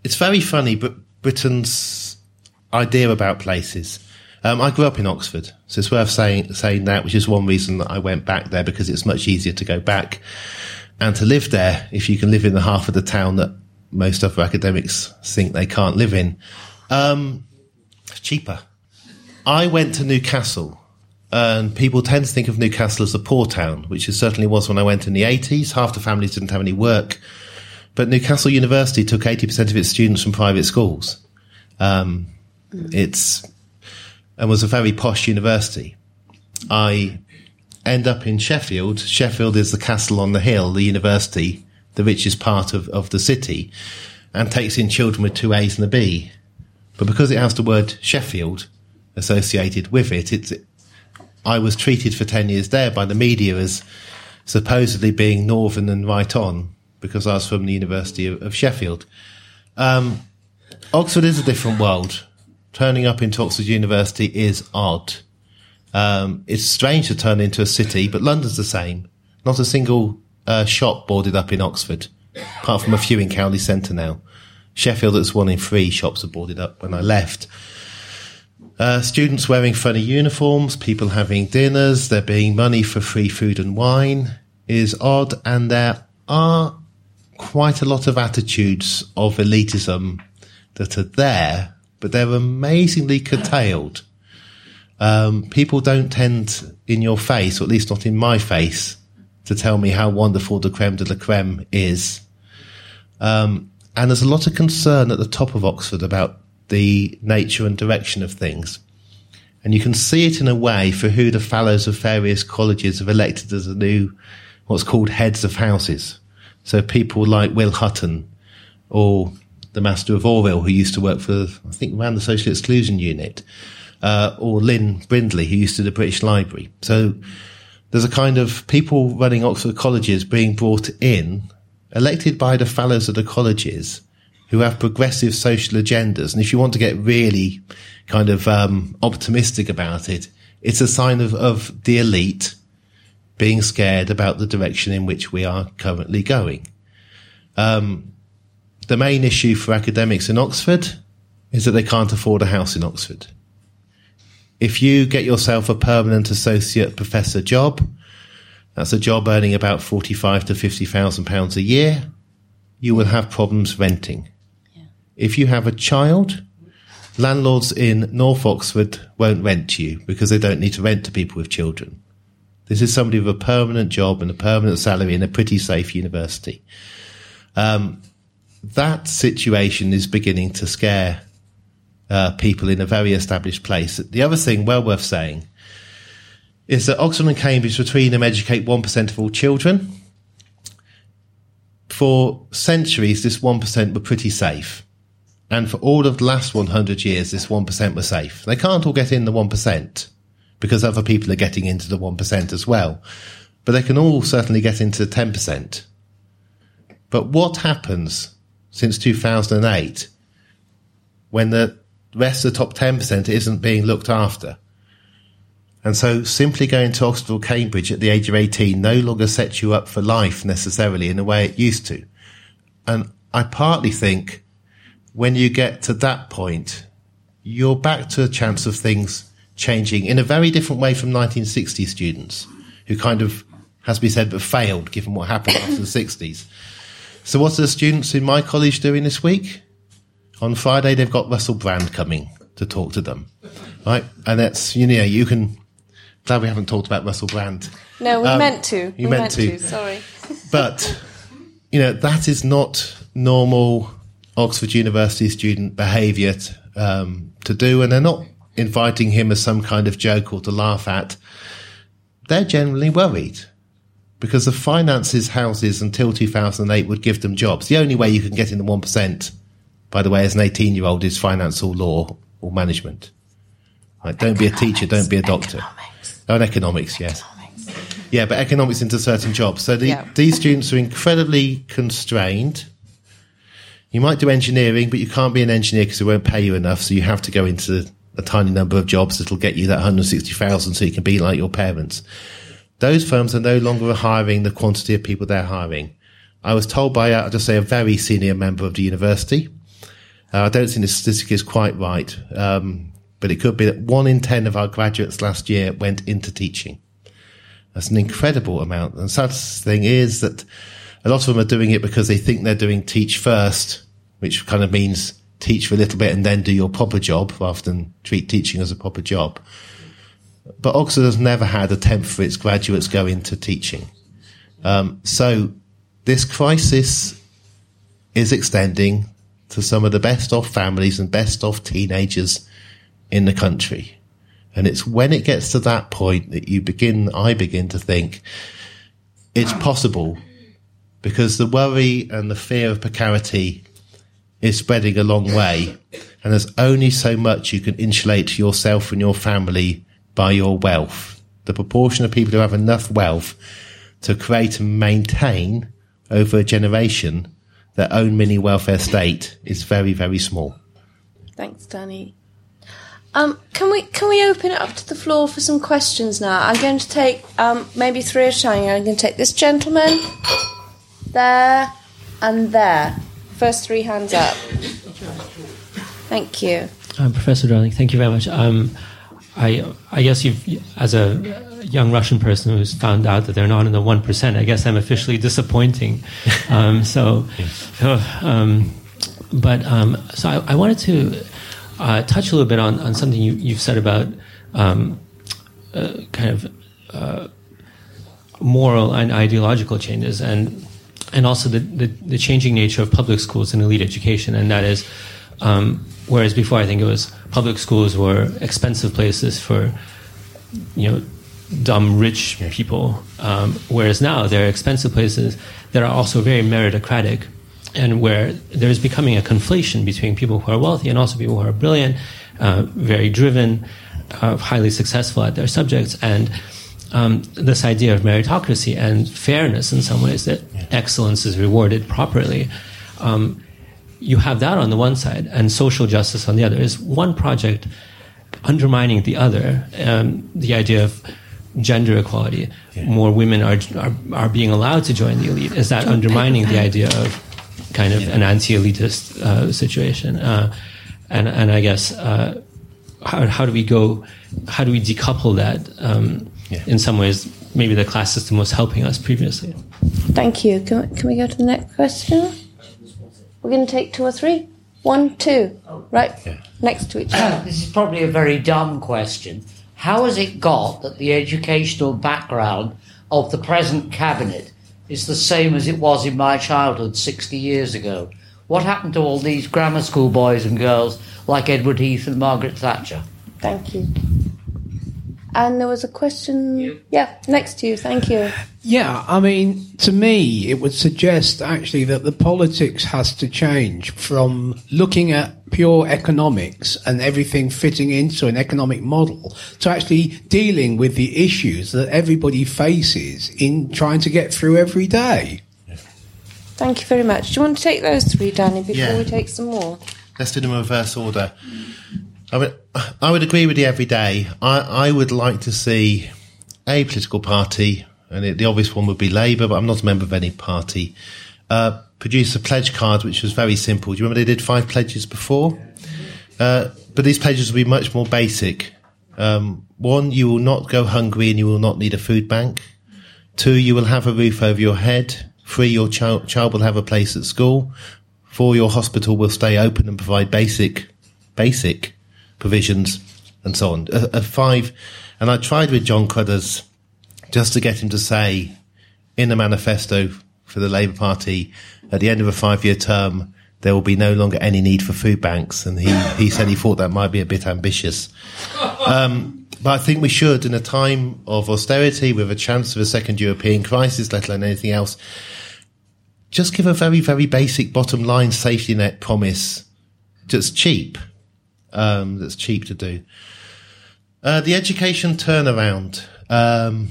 it's very funny, but Britain's idea about places. Um, I grew up in Oxford, so it's worth saying saying that, which is one reason that I went back there because it's much easier to go back and to live there if you can live in the half of the town that most other academics think they can't live in. Um, cheaper. I went to Newcastle and people tend to think of Newcastle as a poor town, which it certainly was when I went in the 80s. Half the families didn't have any work. But Newcastle University took 80% of its students from private schools. Um. It's, and was a very posh university. I end up in Sheffield. Sheffield is the castle on the hill, the university, the richest part of, of the city, and takes in children with two A's and a B. But because it has the word Sheffield associated with it, it's, I was treated for 10 years there by the media as supposedly being northern and right on because I was from the University of, of Sheffield. Um, Oxford is a different world. Turning up into Oxford University is odd. Um, it's strange to turn into a city, but London's the same. Not a single uh, shop boarded up in Oxford, apart from a few in Cowley Centre now. Sheffield, it's one in three shops are boarded up when I left. Uh, students wearing funny uniforms, people having dinners, there being money for free food and wine is odd, and there are quite a lot of attitudes of elitism that are there, but they're amazingly curtailed. Um, people don't tend in your face, or at least not in my face, to tell me how wonderful the creme de la creme is. Um, and there's a lot of concern at the top of Oxford about the nature and direction of things. And you can see it in a way for who the fellows of various colleges have elected as the new, what's called heads of houses. So people like Will Hutton or the Master of Oriel, who used to work for, I think, around the Social Exclusion Unit, uh, or Lynn Brindley, who used to the British Library. So there's a kind of people running Oxford colleges being brought in, elected by the fellows of the colleges, who have progressive social agendas. And if you want to get really kind of um, optimistic about it, it's a sign of, of the elite being scared about the direction in which we are currently going. Um, the main issue for academics in Oxford is that they can't afford a house in Oxford. If you get yourself a permanent associate professor job, that's a job earning about forty-five to fifty thousand pounds a year. You will have problems renting. Yeah. If you have a child, landlords in North Oxford won't rent to you because they don't need to rent to people with children. This is somebody with a permanent job and a permanent salary in a pretty safe university. Um, that situation is beginning to scare uh, people in a very established place. The other thing, well worth saying, is that Oxford and Cambridge between them educate 1% of all children. For centuries, this 1% were pretty safe. And for all of the last 100 years, this 1% were safe. They can't all get in the 1% because other people are getting into the 1% as well. But they can all certainly get into the 10%. But what happens since 2008 when the rest of the top 10% isn't being looked after? And so simply going to Oxford or Cambridge at the age of 18 no longer sets you up for life necessarily in the way it used to. And I partly think when you get to that point, you're back to a chance of things changing in a very different way from 1960 students who kind of, has to be said, but failed given what happened after the 60s. So what are the students in my college doing this week? On Friday, they've got Russell Brand coming to talk to them, right? And that's, you know, you can, glad we haven't talked about Russell Brand. No, we um, meant to. You we meant, meant to. to. Sorry. [LAUGHS] but, you know, that is not normal Oxford University student behaviour um, to do, and they're not inviting him as some kind of joke or to laugh at, they're generally worried because the finances houses until 2008 would give them jobs. The only way you can get in the 1%, by the way, as an 18 year old is finance or law or management. Right? Don't be a teacher, don't be a doctor. Economics. Oh, and economics, yes. Economics. Yeah, but economics into certain jobs. So the, yeah. these students are incredibly constrained. You might do engineering, but you can't be an engineer because they won't pay you enough. So you have to go into a tiny number of jobs that'll get you that 160,000 so you can be like your parents. Those firms are no longer hiring the quantity of people they're hiring. I was told by, I'll just say, a very senior member of the university. Uh, I don't think the statistic is quite right, um, but it could be that one in 10 of our graduates last year went into teaching. That's an incredible amount. And the sad thing is that a lot of them are doing it because they think they're doing teach first, which kind of means teach for a little bit and then do your proper job rather than treat teaching as a proper job. But Oxford has never had a temp for its graduates go into teaching. Um, so this crisis is extending to some of the best off families and best off teenagers in the country. And it's when it gets to that point that you begin, I begin to think it's possible because the worry and the fear of precarity is spreading a long way. And there's only so much you can insulate yourself and your family by your wealth. The proportion of people who have enough wealth to create and maintain over a generation their own mini welfare state is very, very small. Thanks, Danny. Um, can we can we open it up to the floor for some questions now? I'm going to take um, maybe three at a time. I'm going to take this gentleman, there, and there. First three hands up. Thank you. Um, Professor Dorling, thank you very much. Um, I, I guess you've, as a young Russian person who's found out that they're not in the one percent, I guess I'm officially disappointing. [LAUGHS] Um, so, uh, um, but um, so I, I, wanted to uh, touch a little bit on, on something you, have said about um, uh, kind of uh, moral and ideological changes, and and also the, the, the changing nature of public schools and elite education, and that is um, whereas before, I think it was public schools were expensive places for, you know, dumb rich people. Um, whereas now there are expensive places that are also very meritocratic, and where there's becoming a conflation between people who are wealthy and also people who are brilliant, uh, very driven, uh, highly successful at their subjects, and um, this idea of meritocracy and fairness in some ways that excellence is rewarded properly. Um, you have that on the one side and social justice on the other. Is one project undermining the other? Um, the idea of gender equality, yeah. more women are, are, are being allowed to join the elite. Is that undermining the idea of kind of yeah. an anti-elitist uh, situation? Uh, and and I guess uh, how how do we go? How do we decouple that? Um, yeah. In some ways, maybe the class system was helping us previously. Thank you. Can, we, can we go to the next question? We're going to take two or three. One, two, right yeah. next to each [COUGHS] other. this is probably a very dumb question. How has it got that the educational background of the present cabinet is the same as it was in my childhood 60 years ago? What happened to all these grammar school boys and girls like Edward Heath and Margaret Thatcher? Thank you. And there was a question, yeah, next to you. Thank you. Yeah, I mean, to me, it would suggest actually that the politics has to change from looking at pure economics and everything fitting into an economic model to actually dealing with the issues that everybody faces in trying to get through every day. Thank you very much. Do you want to take those three, Danny, before yeah. we take some more? Let's do them in reverse order. I would, I would agree with you every day. I, I would like to see a political party, and it, the obvious one would be Labour, but I'm not a member of any party, uh, produce a pledge card which was very simple. Do you remember they did five pledges before? Uh, but these pledges will be much more basic. Um, one, you will not go hungry and you will not need a food bank. Two, you will have a roof over your head. Three, your child, child will have a place at school. Four, your hospital will stay open and provide basic, basic provisions, and so on. A, a five, and I tried with Jon Cruddas just to get him to say in the manifesto for the Labour Party at the end of a five-year term there will be no longer any need for food banks, and he he said he thought that might be a bit ambitious. Um, but I think we should, in a time of austerity, with a chance of a second European crisis, let alone anything else, just give a very, very basic bottom line safety net promise just cheap um, that's cheap to do. Uh, the education turnaround. Um,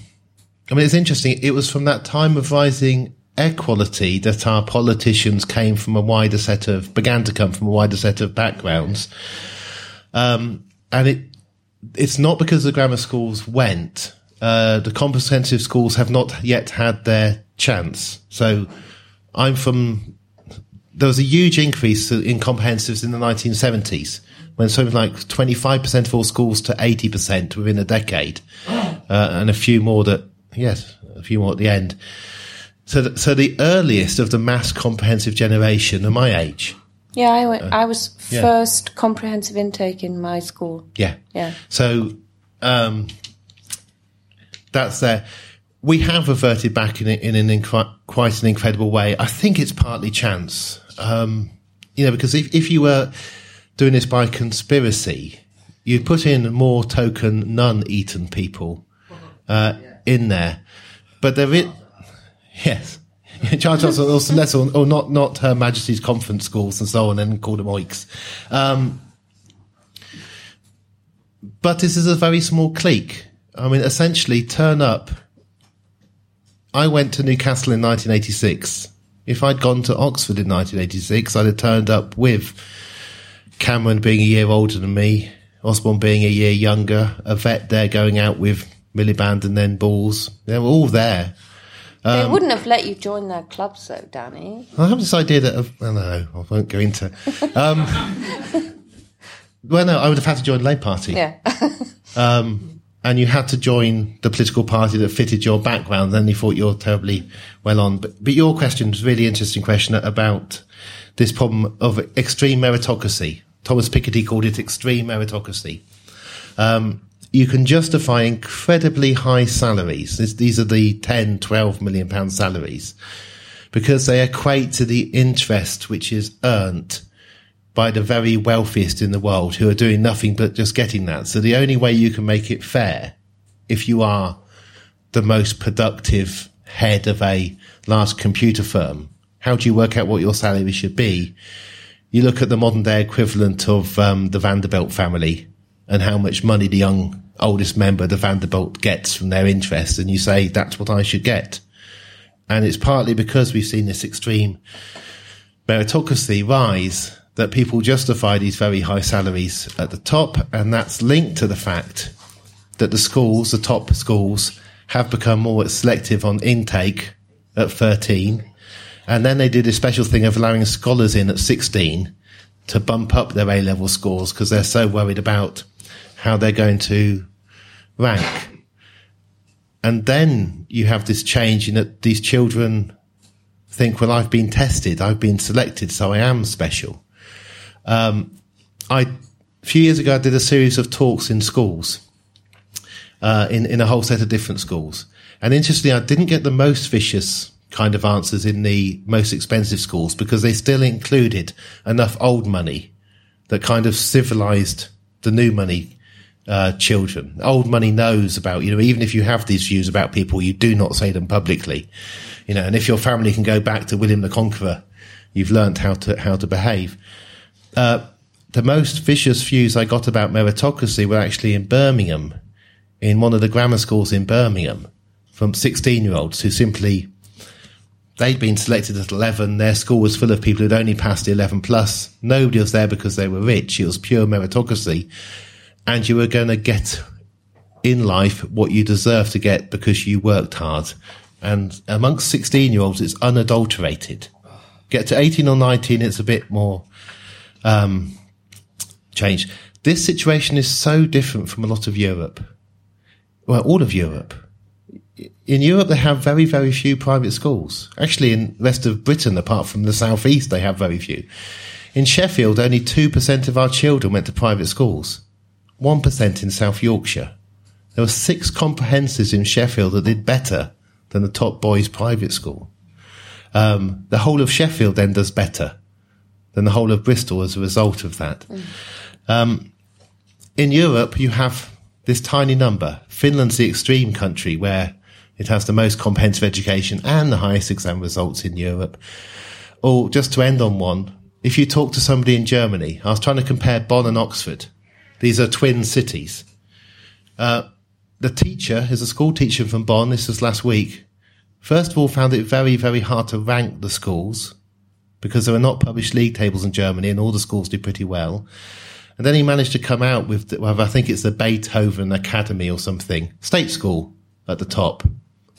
I mean, it's interesting. It was from that time of rising equality that our politicians came from a wider set of, began to come from a wider set of backgrounds. Um, and it, it's not because the grammar schools went. Uh, the comprehensive schools have not yet had their chance. So I'm from, there was a huge increase in comprehensives in the 1970s when something like 25% of all schools to 80% within a decade, [GASPS] uh, and a few more that, yes, a few more at the end. So, the, so the earliest of the mass comprehensive generation are my age. Yeah, I went. Uh, I was yeah. first comprehensive intake in my school. Yeah, yeah. So, um, that's there. We have reverted back in, in an inc- quite an incredible way. I think it's partly chance. Um, you know, because if, if you were doing this by conspiracy, you'd put in more token non-Eton people uh, in there, but there is yes. [LAUGHS] Charge Johnson also less or, or, not not Her Majesty's conference schools and so on, and called them oiks. Um, but this is a very small clique. I mean, essentially, turn up. I went to Newcastle in 1986. If I'd gone to Oxford in 1986, I'd have turned up with Cameron being a year older than me, Osborne being a year younger, Yvette there going out with Miliband and then Balls. They were all there. Um, they wouldn't have let you join their clubs, though, Danny. I have this idea that I don't know. I won't go into. Um, [LAUGHS] well, no, I would have had to join the Labour Party. Yeah. um, and you had to join the political party that fitted your background. Then you thought you're terribly well on. But, but your question was a really interesting question about this problem of extreme meritocracy. Thomas Piketty called it extreme meritocracy. Um, you can justify incredibly high salaries. This, these are the 10, 12 million pound salaries because they equate to the interest which is earned by the very wealthiest in the world who are doing nothing but just getting that. So the only way you can make it fair, if you are the most productive head of a large computer firm, how do you work out what your salary should be? You look at the modern day equivalent of um, the Vanderbilt family and how much money the young oldest member of the Vanderbilt gets from their interest, and you say that's what I should get. And it's partly because we've seen this extreme meritocracy rise that people justify these very high salaries at the top, and that's linked to the fact that the schools, the top schools, have become more selective on intake at 13. And then they do this special thing of allowing scholars in at 16 to bump up their A level scores because they're so worried about how they're going to rank. And then you have this change in that these children think, well, I've been tested, I've been selected, so I am special. Um, I, a few years ago, I did a series of talks in schools, uh, in, in a whole set of different schools. And interestingly, I didn't get the most vicious kind of answers in the most expensive schools because they still included enough old money that kind of civilized the new money uh, children. Old money knows about, you know, even if you have these views about people, you do not say them publicly, you know, and if your family can go back to William the Conqueror, you've learnt how to, how to behave. Uh, the most vicious views I got about meritocracy were actually in Birmingham, in one of the grammar schools in Birmingham, from 16 year olds who simply, they'd been selected at 11. Their school was full of people who'd only passed the 11 plus. Nobody was there because they were rich. It was pure meritocracy and you were going to get in life what you deserve to get because you worked hard. And amongst 16 year olds, it's unadulterated. Get to 18 or 19, it's a bit more, um, changed. This situation is so different from a lot of Europe. Well, all of Europe. In Europe, they have very, very few private schools. Actually, in the rest of Britain, apart from the southeast, they have very few. In Sheffield, only 2% of our children went to private schools. 1% in South Yorkshire. There were six comprehensives in Sheffield that did better than the top boys' private school. Um, the whole of Sheffield then does better than the whole of Bristol as a result of that. Mm. Um, in Europe, you have this tiny number. Finland's the extreme country where it has the most comprehensive education and the highest exam results in Europe. Or just to end on one, if you talk to somebody in Germany, I was trying to compare Bonn and Oxford. These are twin cities. Uh, the teacher is a school teacher from Bonn. This was last week. First of all, found it very, very hard to rank the schools because there are not published league tables in Germany and all the schools do pretty well. And then he managed to come out with, the, well, I think it's the Beethoven Academy or something, state school at the top.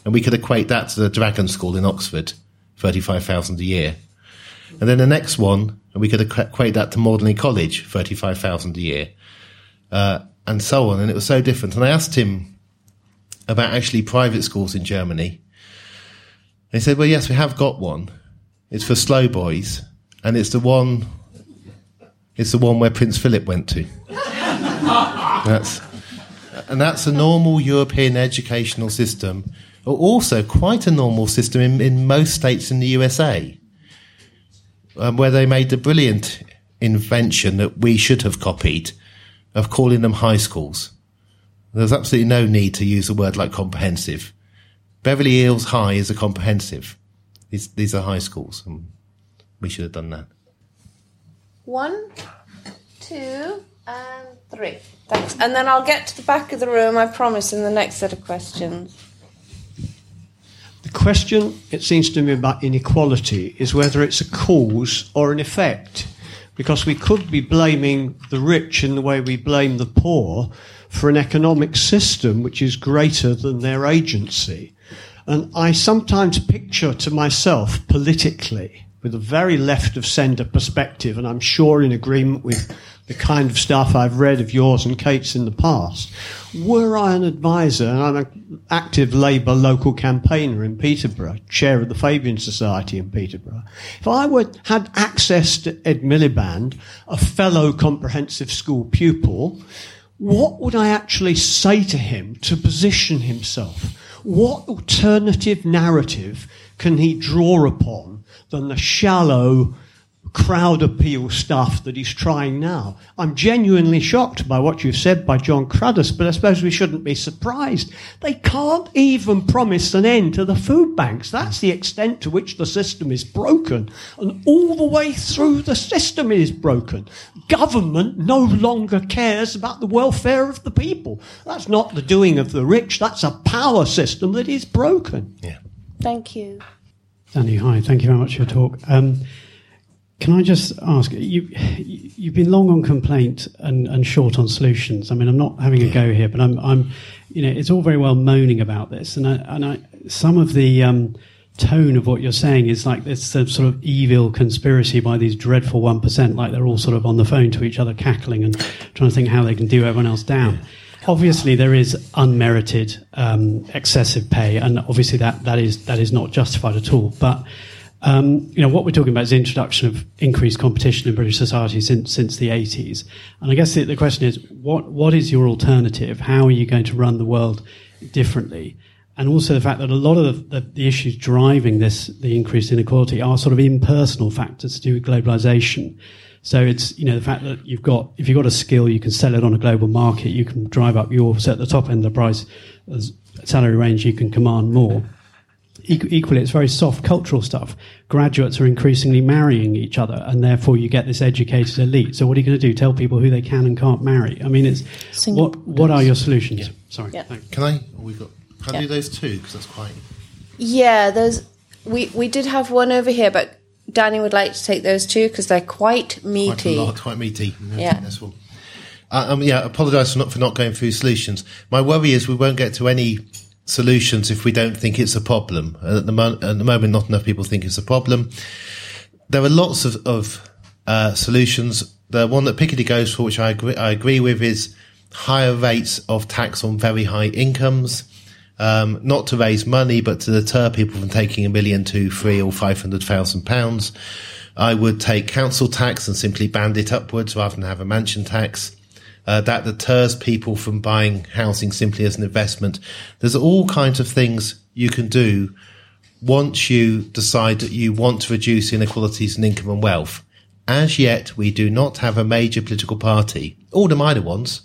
And we could equate that to the Dragon School in Oxford, 35,000 a year. And then the next one, and we could equate that to Magdalen College, 35,000 a year uh, and so on. And it was so different. And I asked him about actually private schools in Germany. And he said, well, yes, we have got one. It's for slow boys. And it's the one, it's the one where Prince Philip went to. [LAUGHS] that's, and that's a normal European educational system. Also, quite a normal system in, in most states in the USA, um, where they made the brilliant invention that we should have copied of calling them high schools. There's absolutely no need to use a word like comprehensive. Beverly Hills High is a comprehensive. These, these are high schools, and we should have done that. One, two, and three. Thanks. And then I'll get to the back of the room, I promise, in the next set of questions. The question, it seems to me, about inequality is whether it's a cause or an effect because we could be blaming the rich in the way we blame the poor for an economic system which is greater than their agency. And I sometimes picture to myself politically, with a very left of centre perspective, and I'm sure in agreement with the kind of stuff I've read of yours and Kate's in the past. Were I an advisor, and I'm an active Labour local campaigner in Peterborough, chair of the Fabian Society in Peterborough, if I were, had access to Ed Miliband, a fellow comprehensive school pupil, what would I actually say to him to position himself? What alternative narrative can he draw upon than the shallow, crowd appeal stuff that he's trying now. I'm genuinely shocked by what you've said by Jon Cruddas, but I suppose we shouldn't be surprised. They can't even promise an end to the food banks. That's the extent to which the system is broken. And all the way through the system is broken. Government no longer cares about the welfare of the people. That's not the doing of the rich. That's a power system that is broken. Yeah. Thank you. Danny, hi. Thank you very much for your talk. Um, can I just ask you? You've been long on complaint and, and short on solutions. I mean, I'm not having a go here, but I'm, I'm you know, it's all very well moaning about this, and I, and I, some of the um, tone of what you're saying is like it's a sort of evil conspiracy by these dreadful one percent, like they're all sort of on the phone to each other, cackling and trying to think how they can do everyone else down. Obviously, there is unmerited um, excessive pay, and obviously that, that is that is not justified at all. But um, you know, what we're talking about is the introduction of increased competition in British society since since the 80s. And I guess the, the question is, what what is your alternative? How are you going to run the world differently? And also the fact that a lot of the, the, the issues driving this, the increased inequality, are sort of impersonal factors to do with globalization. So it's you know the fact that you've got if you've got a skill, you can sell it on a global market. You can drive up your at the top end of the price salary range. You can command more equally, it's very soft cultural stuff. Graduates are increasingly marrying each other, and therefore you get this educated elite. So, what are you going to do? Tell people who they can and can't marry? I mean, it's Single what what are your solutions? Yeah. Sorry. Yeah. Can I? We got. Can I Yeah. do those two? Because that's quite. Yeah, there's we we did have one over here, but Danny would like to take those two because they're quite Quite meaty. a lot, quite meaty. Yeah. This one. Uh, um, yeah, I apologise for not for not going through solutions. My worry is we won't get to any solutions if we don't think it's a problem. And at the, mo- at the moment, not enough people think it's a problem. There are lots of, of uh, solutions. The one that Piketty goes for, which I agree, I agree with, is higher rates of tax on very high incomes. Um, not to raise money, but to deter people from taking a million to three or five hundred thousand pounds. I would take council tax and simply band it upwards rather than have a mansion tax. Uh, that deters people from buying housing simply as an investment. There's all kinds of things you can do once you decide that you want to reduce inequalities in income and wealth. As yet, we do not have a major political party. All the minor ones,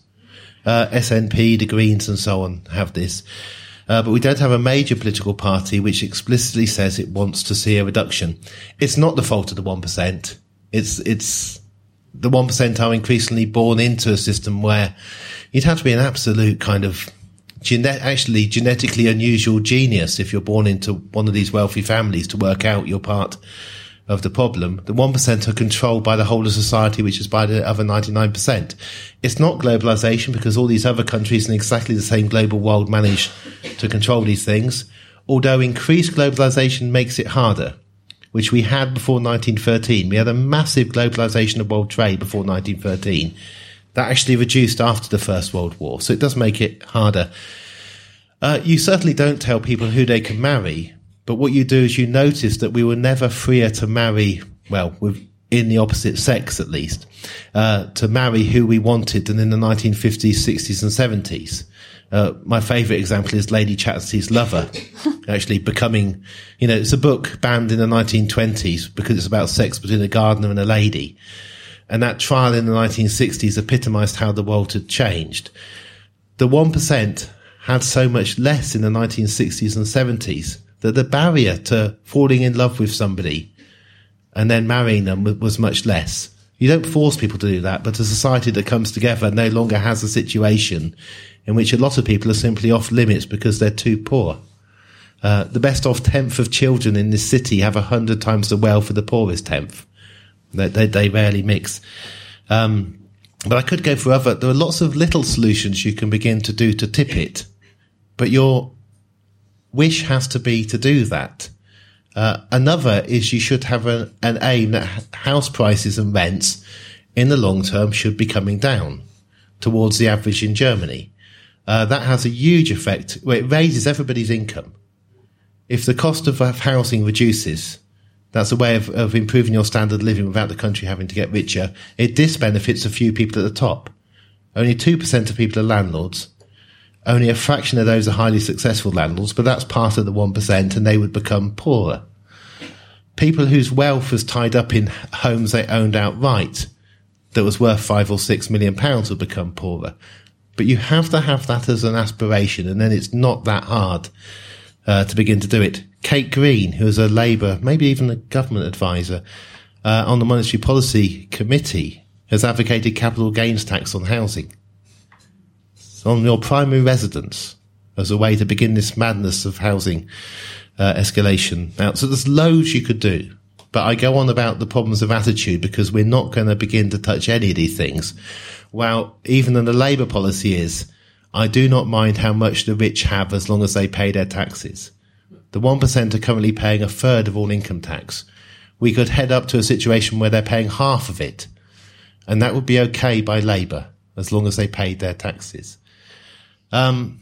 uh, SNP, the Greens, and so on, have this. Uh, but we don't have a major political party which explicitly says it wants to see a reduction. It's not the fault of the 1%. It's, it's, the 1% are increasingly born into a system where you'd have to be an absolute kind of gene- actually genetically unusual genius if you're born into one of these wealthy families to work out your part of the problem. The 1% are controlled by the whole of society, which is by the other 99%. It's not globalization because all these other countries in exactly the same global world manage to control these things. Although increased globalization makes it harder, which we had before 1913. We had a massive globalization of world trade before 1913 that actually reduced after the First World War. So it does make it harder. Uh, you certainly don't tell people who they can marry, but what you do is you notice that we were never freer to marry, well, in the opposite sex at least, uh, to marry who we wanted than in the 1950s, 60s and 70s. Uh, my favourite example is Lady Chatterley's Lover, [LAUGHS] actually becoming, you know, it's a book banned in the 1920s because it's about sex between a gardener and a lady. And that trial in the 1960s epitomised how the world had changed. The 1% had so much less in the 1960s and 70s that the barrier to falling in love with somebody and then marrying them was much less. You don't force people to do that, but a society that comes together no longer has a situation in which a lot of people are simply off limits because they're too poor. Uh, the best off tenth of children in this city have a hundred times the wealth of the poorest tenth. They, they, they rarely mix. Um, but I could go for other. There are lots of little solutions you can begin to do to tip it, but your wish has to be to do that. Uh, another is you should have a, an aim that house prices and rents in the long term should be coming down towards the average in Germany. Uh, that has a huge effect. Well, it raises everybody's income. If the cost of housing reduces, that's a way of, of improving your standard of living without the country having to get richer. It disbenefits a few people at the top. Only 2% of people are landlords. Only a fraction of those are highly successful landlords, but that's part of the 1% and they would become poorer. People whose wealth was tied up in homes they owned outright that was worth five or six million pounds would become poorer. But you have to have that as an aspiration and then it's not that hard uh, to begin to do it. Kate Green, who is a Labour, maybe even a government advisor uh, on the Monetary Policy Committee, has advocated capital gains tax on housing, on your primary residence, as a way to begin this madness of housing uh, escalation. Now, so there's loads you could do, but I go on about the problems of attitude because we're not going to begin to touch any of these things. Well, even in the Labour policy is, I do not mind how much the rich have as long as they pay their taxes. The 1% are currently paying a third of all income tax. We could head up to a situation where they're paying half of it. And that would be okay by Labour as long as they paid their taxes. Um,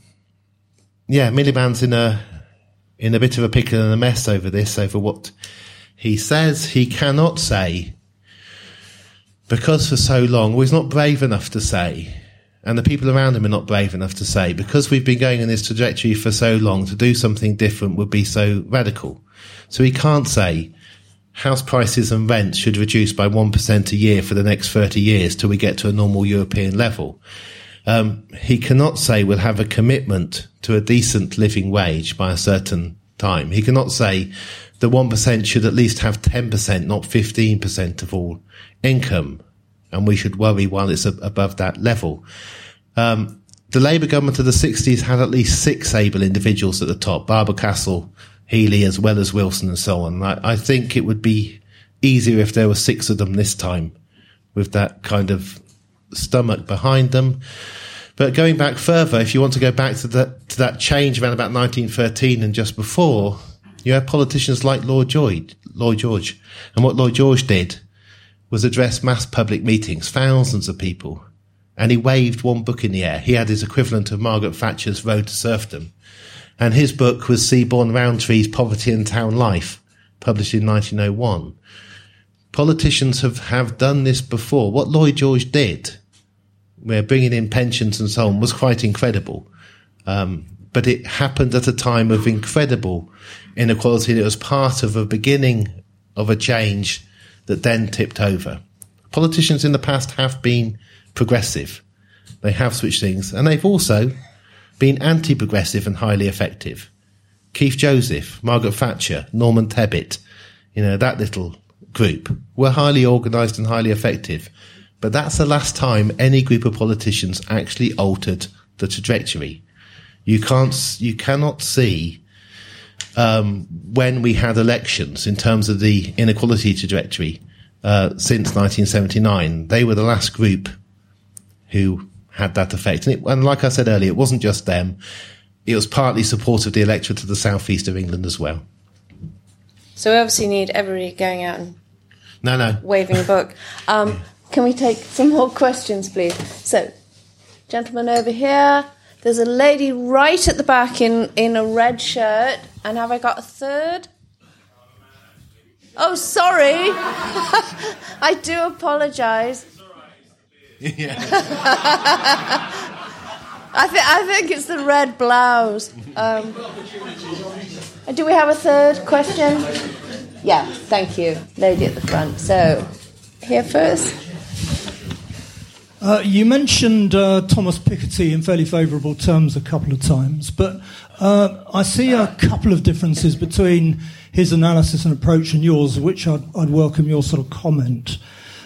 yeah, Miliband's in a, in a bit of a pickle and a mess over this, over what he says. He cannot say, because for so long, well, he's not brave enough to say and the people around him are not brave enough to say because we've been going in this trajectory for so long to do something different would be so radical. So he can't say house prices and rents should reduce by 1% a year for the next 30 years till we get to a normal European level. Um, he cannot say we'll have a commitment to a decent living wage by a certain time. He cannot say the 1% should at least have 10%, not 15% of all income and we should worry while it's above that level. Um, the Labour government of the 60s had at least six able individuals at the top, Barbara Castle, Healey, as well as Wilson and so on. I, I think it would be easier if there were six of them this time with that kind of stomach behind them. But going back further, if you want to go back to that, to that change around about 1913 and just before, you had politicians like Lord George, Lloyd George. And what Lord George did was address mass public meetings, thousands of people, and he waved one book in the air. He had his equivalent of Margaret Thatcher's Road to Serfdom. And his book was Seebohm Rowntree's Poverty and Town Life, published in 1901. Politicians have, have done this before. What Lloyd George did, where bringing in pensions and so on, was quite incredible. Um, but it happened at a time of incredible inequality. It was part of a beginning of a change that then tipped over. Politicians in the past have been progressive. They have switched things, and they've also been anti progressive and highly effective. Keith Joseph, Margaret Thatcher, Norman Tebbit, you know, that little group were highly organised and highly effective. But that's the last time any group of politicians actually altered the trajectory. You can't, you cannot see um, when we had elections in terms of the inequality trajectory uh, since 1979. They were the last group who had that effect. And, it, and, like I said earlier, it wasn't just them. It was partly support of the electorate of the southeast of England as well. So we obviously need everybody going out and no, no. waving a book. Um, can we take some more questions, please? So, gentleman over here. There's a lady right at the back in, in a red shirt. And have I got a third? Oh, sorry. [LAUGHS] I do apologise. [LAUGHS] Yeah. [LAUGHS] I, th- I think it's the red blouse. Um, do we have a third question? Yeah, thank you. Lady at the front. So, here first. Uh, you mentioned uh, Thomas Piketty in fairly favourable terms a couple of times, but uh, I see a couple of differences between his analysis and approach and yours, which I'd, I'd welcome your sort of comment.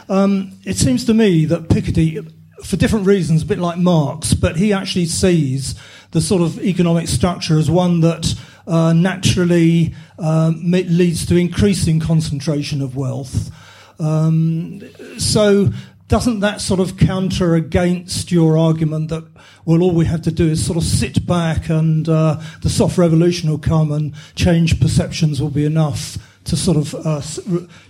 Um, it seems to me that Piketty, for different reasons, a bit like Marx, but he actually sees the sort of economic structure as one that uh, naturally um, leads to increasing concentration of wealth. Um, so doesn't that sort of counter against your argument that well all we have to do is sort of sit back and uh, the soft revolution will come and change perceptions will be enough to sort of uh,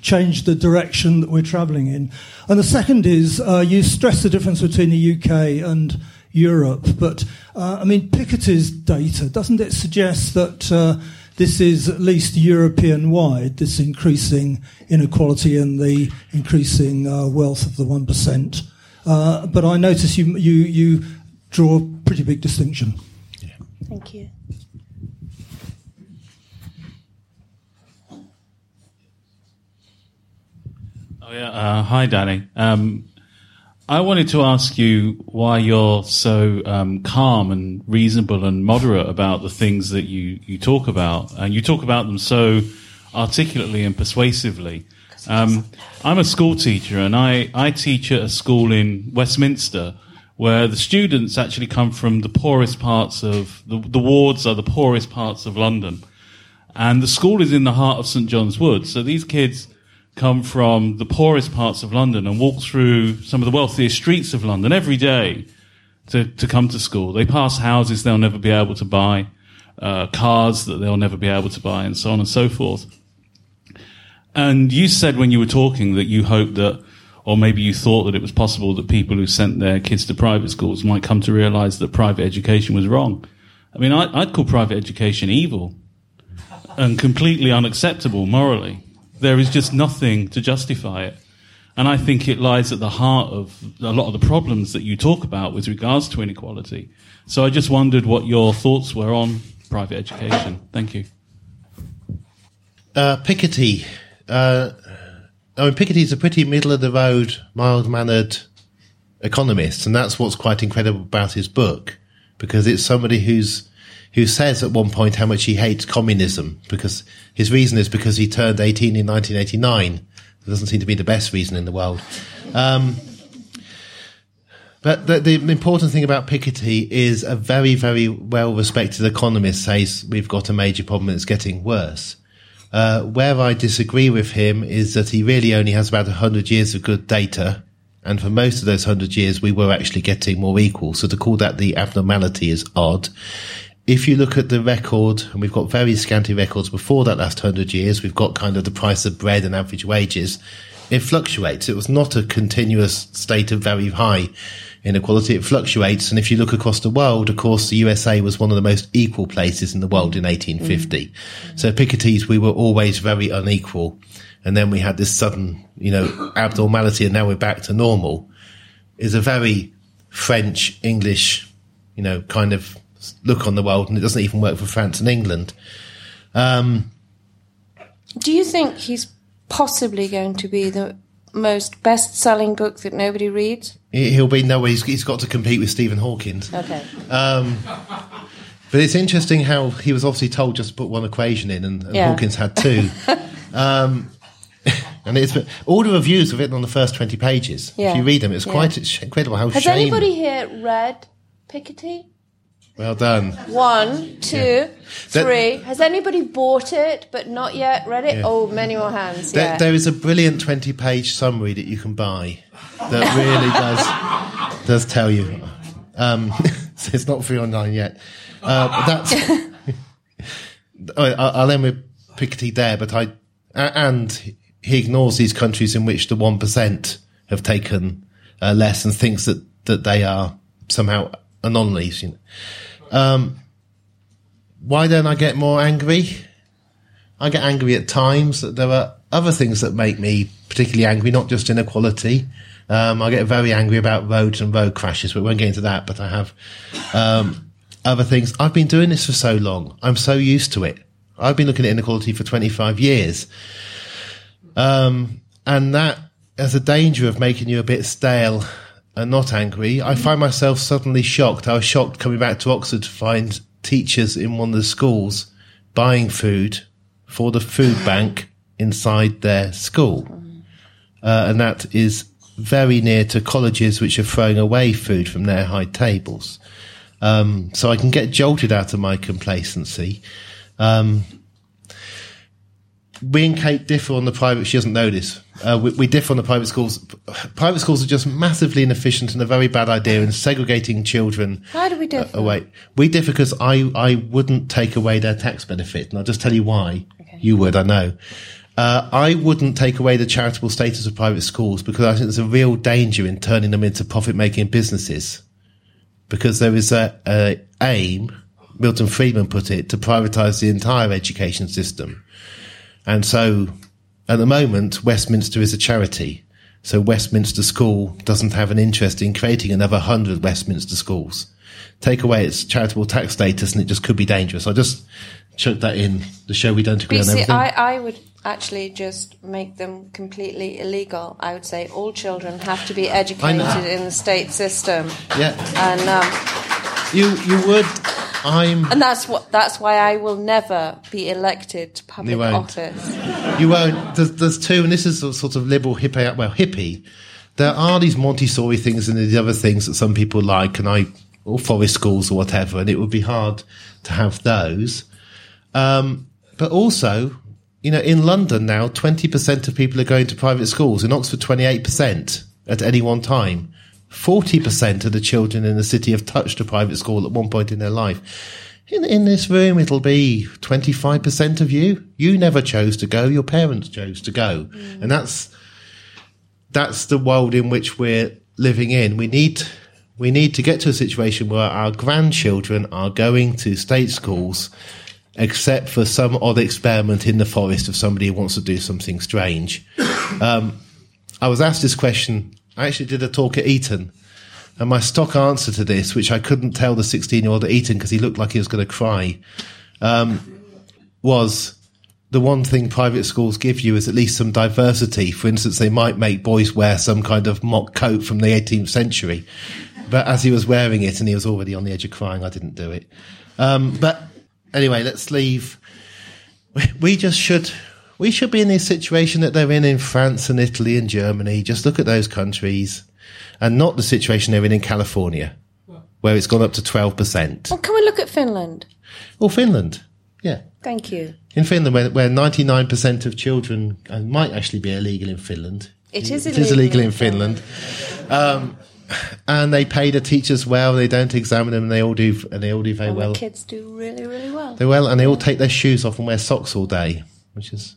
change the direction that we're travelling in. And the second is uh, you stress the difference between the UK and Europe, but uh, I mean Piketty's data doesn't it suggest that uh, this is at least European wide, this increasing inequality and the increasing uh, wealth of the one percent? Uh, but I notice you you you draw a pretty big distinction. Thank you. Oh yeah. Uh, hi, Danny. Um, I wanted to ask you why you're so um, calm and reasonable and moderate about the things that you, you talk about, and you talk about them so articulately and persuasively. Um, I'm a school teacher, and I, I teach at a school in Westminster where the students actually come from the poorest parts of the, the wards are the poorest parts of London, and the school is in the heart of St John's Wood. So these kids come from the poorest parts of London and walk through some of the wealthiest streets of London every day to, to come to school. They pass houses they'll never be able to buy, uh, cars that they'll never be able to buy, and so on and so forth. And you said when you were talking that you hoped that, or maybe you thought that it was possible that people who sent their kids to private schools might come to realize that private education was wrong. I mean, I, I'd call private education evil and completely unacceptable morally. There is just nothing to justify it. And I think it lies at the heart of a lot of the problems that you talk about with regards to inequality. So I just wondered what your thoughts were on private education. Thank you. Uh, Piketty. Uh, I mean, Piketty's a pretty middle of the road, mild mannered economist, and that's what's quite incredible about his book, because it's somebody who's who says at one point how much he hates communism, because his reason is because he turned 18 in 1989. It doesn't seem to be the best reason in the world. Um, but the, the important thing about Piketty is a very, very well respected economist says we've got a major problem and it's getting worse. Uh, where I disagree with him is that he really only has about 100 years of good data. And for most of those 100 years, we were actually getting more equal. So to call that the abnormality is odd. If you look at the record, and we've got very scanty records before that last 100 years, we've got kind of the price of bread and average wages. It fluctuates. It was not a continuous state of very high inequality. It fluctuates. And if you look across the world, of course, the USA was one of the most equal places in the world in 1850. Mm. So Piketty's, we were always very unequal. And then we had this sudden, you know, abnormality and now we're back to normal is a very French, English, you know, kind of look on the world. And it doesn't even work for France and England. Um, Do you think he's possibly going to be the most best-selling book that nobody reads? He'll be no. He's, he's got to compete with Stephen Hawking. Okay. Um, but it's interesting how he was obviously told just to put one equation in, and, and Yeah. Hawkins had two. [LAUGHS] um, [LAUGHS] and it's all the reviews are written on the first twenty pages. Yeah. If you read them, it's Yeah. quite incredible how Has shame. anybody here read Piketty? Well done. One, two, That- three. Has anybody bought it but not yet read it? Yeah. Oh, many more hands. There, yeah. there is a brilliant twenty-page summary that you can buy that really [LAUGHS] does does tell you. Um, [LAUGHS] so it's not free online yet. Uh, that's. [LAUGHS] I- I'll end with Piketty there, but I and he ignores these countries in which the one percent have taken uh, less and thinks that that they are somehow anomalies. You know. Um, why don't I get more angry? I get angry at times. That there are other things that make me particularly angry, not just inequality. Um, I get very angry about roads and road crashes, but we won't get into that. But I have um, other things. I've been doing this for so long. I'm so used to it. I've been looking at inequality for 25 years. Um, and that has a danger of making you a bit stale and not angry. I find myself suddenly shocked. I was shocked coming back to Oxford to find teachers in one of the schools buying food for the food bank inside their school. Uh, and that is very near to colleges which are throwing away food from their high tables. Um, so I can get jolted out of my complacency. Um, we and Kate differ on the private. She doesn't know this. Uh, we, we differ on the private schools. Private schools are just massively inefficient and a very bad idea in segregating children How do we differ? away. We differ because I, I wouldn't take away their tax benefit, and I'll just tell you why. You would, I know. Uh, I wouldn't take away the charitable status of private schools because I think there's a real danger in turning them into profit-making businesses. Because there is a, a aim, Milton Friedman put it, to privatise the entire education system. And so, at the moment, Westminster is a charity. So Westminster School doesn't have an interest in creating another hundred Westminster schools. Take away its charitable tax status, and it just could be dangerous. I just chuck that in the show. We don't agree But on see, everything. I, I would actually just make them completely illegal. I would say all children have to be educated in the state system, yeah, and um, you you would. I'm. and that's what that's why I will never be elected to public You won't. office. You won't. There's, there's two, and this is a sort of liberal hippie. Well, hippie. There are these Montessori things and these other things that some people like, and I or forest schools or whatever, and it would be hard to have those. Um, but also, you know, in London now, twenty percent of people are going to private schools. In Oxford, twenty-eight percent at any one time. Forty percent of the children in the city have touched a private school at one point in their life. In, in this room, it'll be 25% of you. You never chose to go. Your parents chose to go. And that's, that's the world in which we're living in. We need, we need to get to a situation where our grandchildren are going to state schools, except for some odd experiment in the forest of somebody who wants to do something strange. [COUGHS] Um, I was asked this question. I actually did a talk at Eton. And my stock answer to this, which I couldn't tell the 16 year old at Eton because he looked like he was going to cry, um, was the one thing private schools give you is at least some diversity. For instance, they might make boys wear some kind of mock coat from the 18th century. But as he was wearing it and he was already on the edge of crying, I didn't do it. Um, but anyway, let's leave. We- We just should. We should be in this situation that they're in in France and Italy and Germany. Just look at those countries and not the situation they're in in California, where it's gone up to 12%. Well, can we look at Finland? Well, Finland. Yeah. Thank you. In Finland, where, where 99% of children uh, might actually be illegal in Finland. It is It is illegal illegal in in Finland. Um, and they pay the teachers well. They don't examine them. And they all do. And they all do very And well. the kids do really, really well. They well, and they all take their shoes off and wear socks all day, which is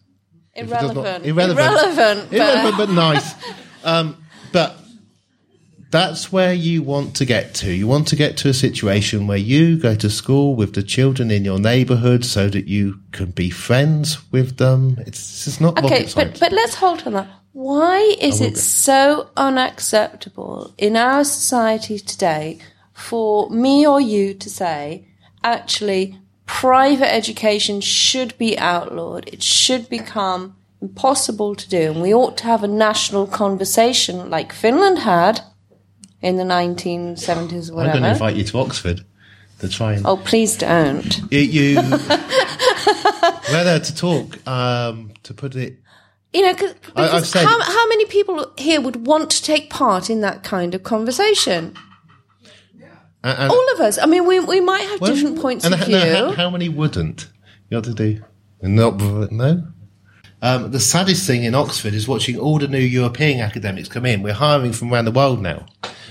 does not- Irrelevant. irrelevant, Irrelevant, but- irrelevant, but nice. [LAUGHS] Um, but that's where you want to get to. You want to get to a situation where you go to school with the children in your neighbourhood, so that you can be friends with them. It's it's not Okay, but but let's hold on that. Why is it go. so unacceptable in our society today for me or you to say, actually, private education should be outlawed? It should become impossible to do, and we ought to have a national conversation like Finland had in the 1970s or I'm going to invite you to Oxford to try and. Oh, please don't. You, you [LAUGHS] we're there to talk. Um, to put it You know, 'cause- I- I've because said- how, how many people here would want to take part in that kind of conversation? And, All of us. I mean, we, we might have Well, different points of view. no, how, how many wouldn't? You ought to do. Not, no. Um, the saddest thing in Oxford is watching all the new European academics come in. We're hiring from around the world now.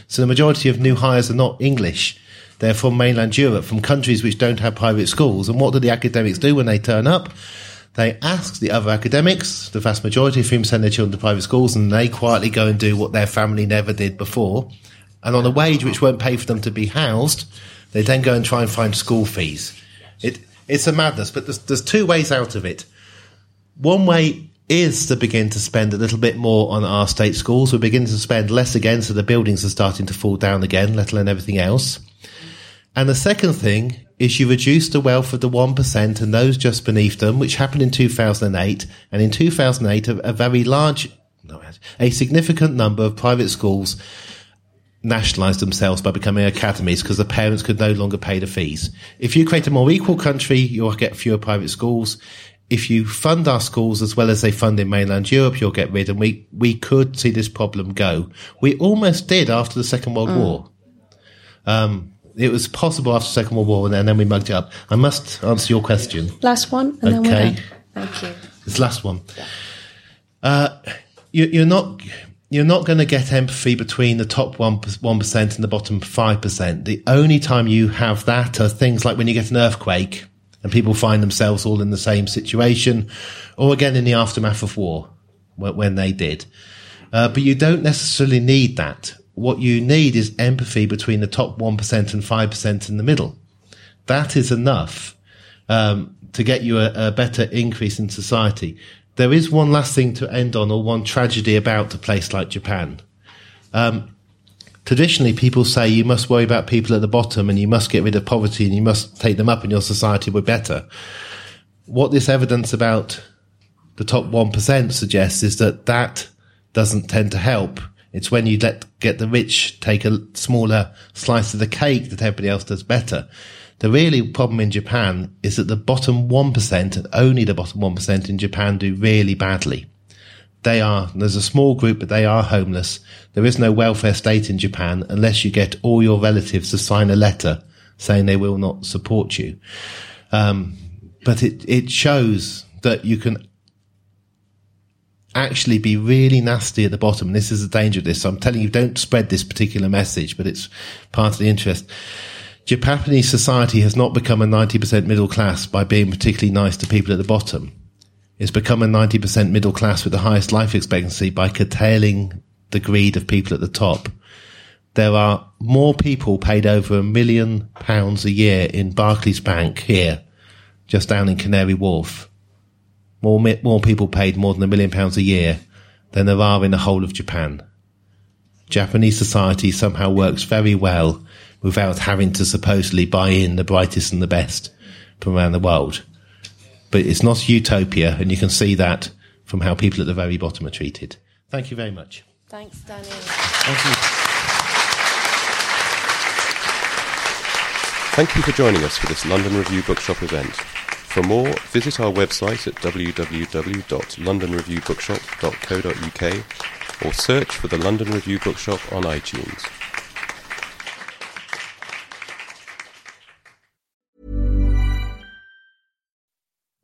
So the majority of new hires are not English. They're from mainland Europe, from countries which don't have private schools. And what do the academics do when they turn up? They ask the other academics, the vast majority of whom send their children to private schools, and they quietly go and do what their family never did before. And on a wage which won't pay for them to be housed, they then go and try and find school fees. It, it's a madness, but there's, there's two ways out of it. One way is to begin to spend a little bit more on our state schools. We're beginning to spend less again, so the buildings are starting to fall down again, let alone everything else. And the second thing is you reduce the wealth of the 1% and those just beneath them, which happened in 2008. And in 2008, a, a very large, no, a significant number of private schools nationalised themselves by becoming academies because the parents could no longer pay the fees. If you create a more equal country, you'll get fewer private schools. If you fund our schools as well as they fund in mainland Europe, you'll get rid, and we, we could see this problem go. We almost did after the Second World Mm. War. Um, it was possible after the Second World War, and then, we mugged it up. I must answer your question. Last one, and then we're Okay. done. Thank you. This last one. Uh, you, you're not you're not going to get empathy between the top one one percent and the bottom five percent. The only time you have that are things like when you get an earthquake and people find themselves all in the same situation, or again in the aftermath of war when they did. Uh, but you don't necessarily need that. What you need is empathy between the top 1% and 5% in the middle. That is enough um, to get you a, a better increase in society. There is one last thing to end on, or one tragedy about a place like Japan. Um, traditionally, people say you must worry about people at the bottom and you must get rid of poverty and you must take them up and your society will be better. What this evidence about the top 1% suggests is that that doesn't tend to help. It's when you let get the rich take a smaller slice of the cake that everybody else does better. The really problem in Japan is that the bottom 1% and only the bottom 1% in Japan do really badly. They are, there's a small group, but they are homeless. There is no welfare state in Japan unless you get all your relatives to sign a letter saying they will not support you. Um, but it, it shows that you can actually be really nasty at the bottom. This is the danger of this. So I'm telling you, don't spread this particular message, but it's part of the interest. Japanese society has not become a 90% middle class by being particularly nice to people at the bottom. It's become a 90% middle class with the highest life expectancy by curtailing the greed of people at the top. There are more people paid over a million pounds a year in Barclays Bank here, just down in Canary Wharf. More, more people paid more than a million pounds a year than there are in the whole of Japan. Japanese society somehow works very well without having to supposedly buy in the brightest and the best from around the world. But it's not utopia, and you can see that from how people at the very bottom are treated. Thank you very much. Thanks, Daniel. Thank you. Thank you for joining us for this London Review Bookshop event. For more, visit our website at www.londonreviewbookshop.co.uk or search for the London Review Bookshop on iTunes.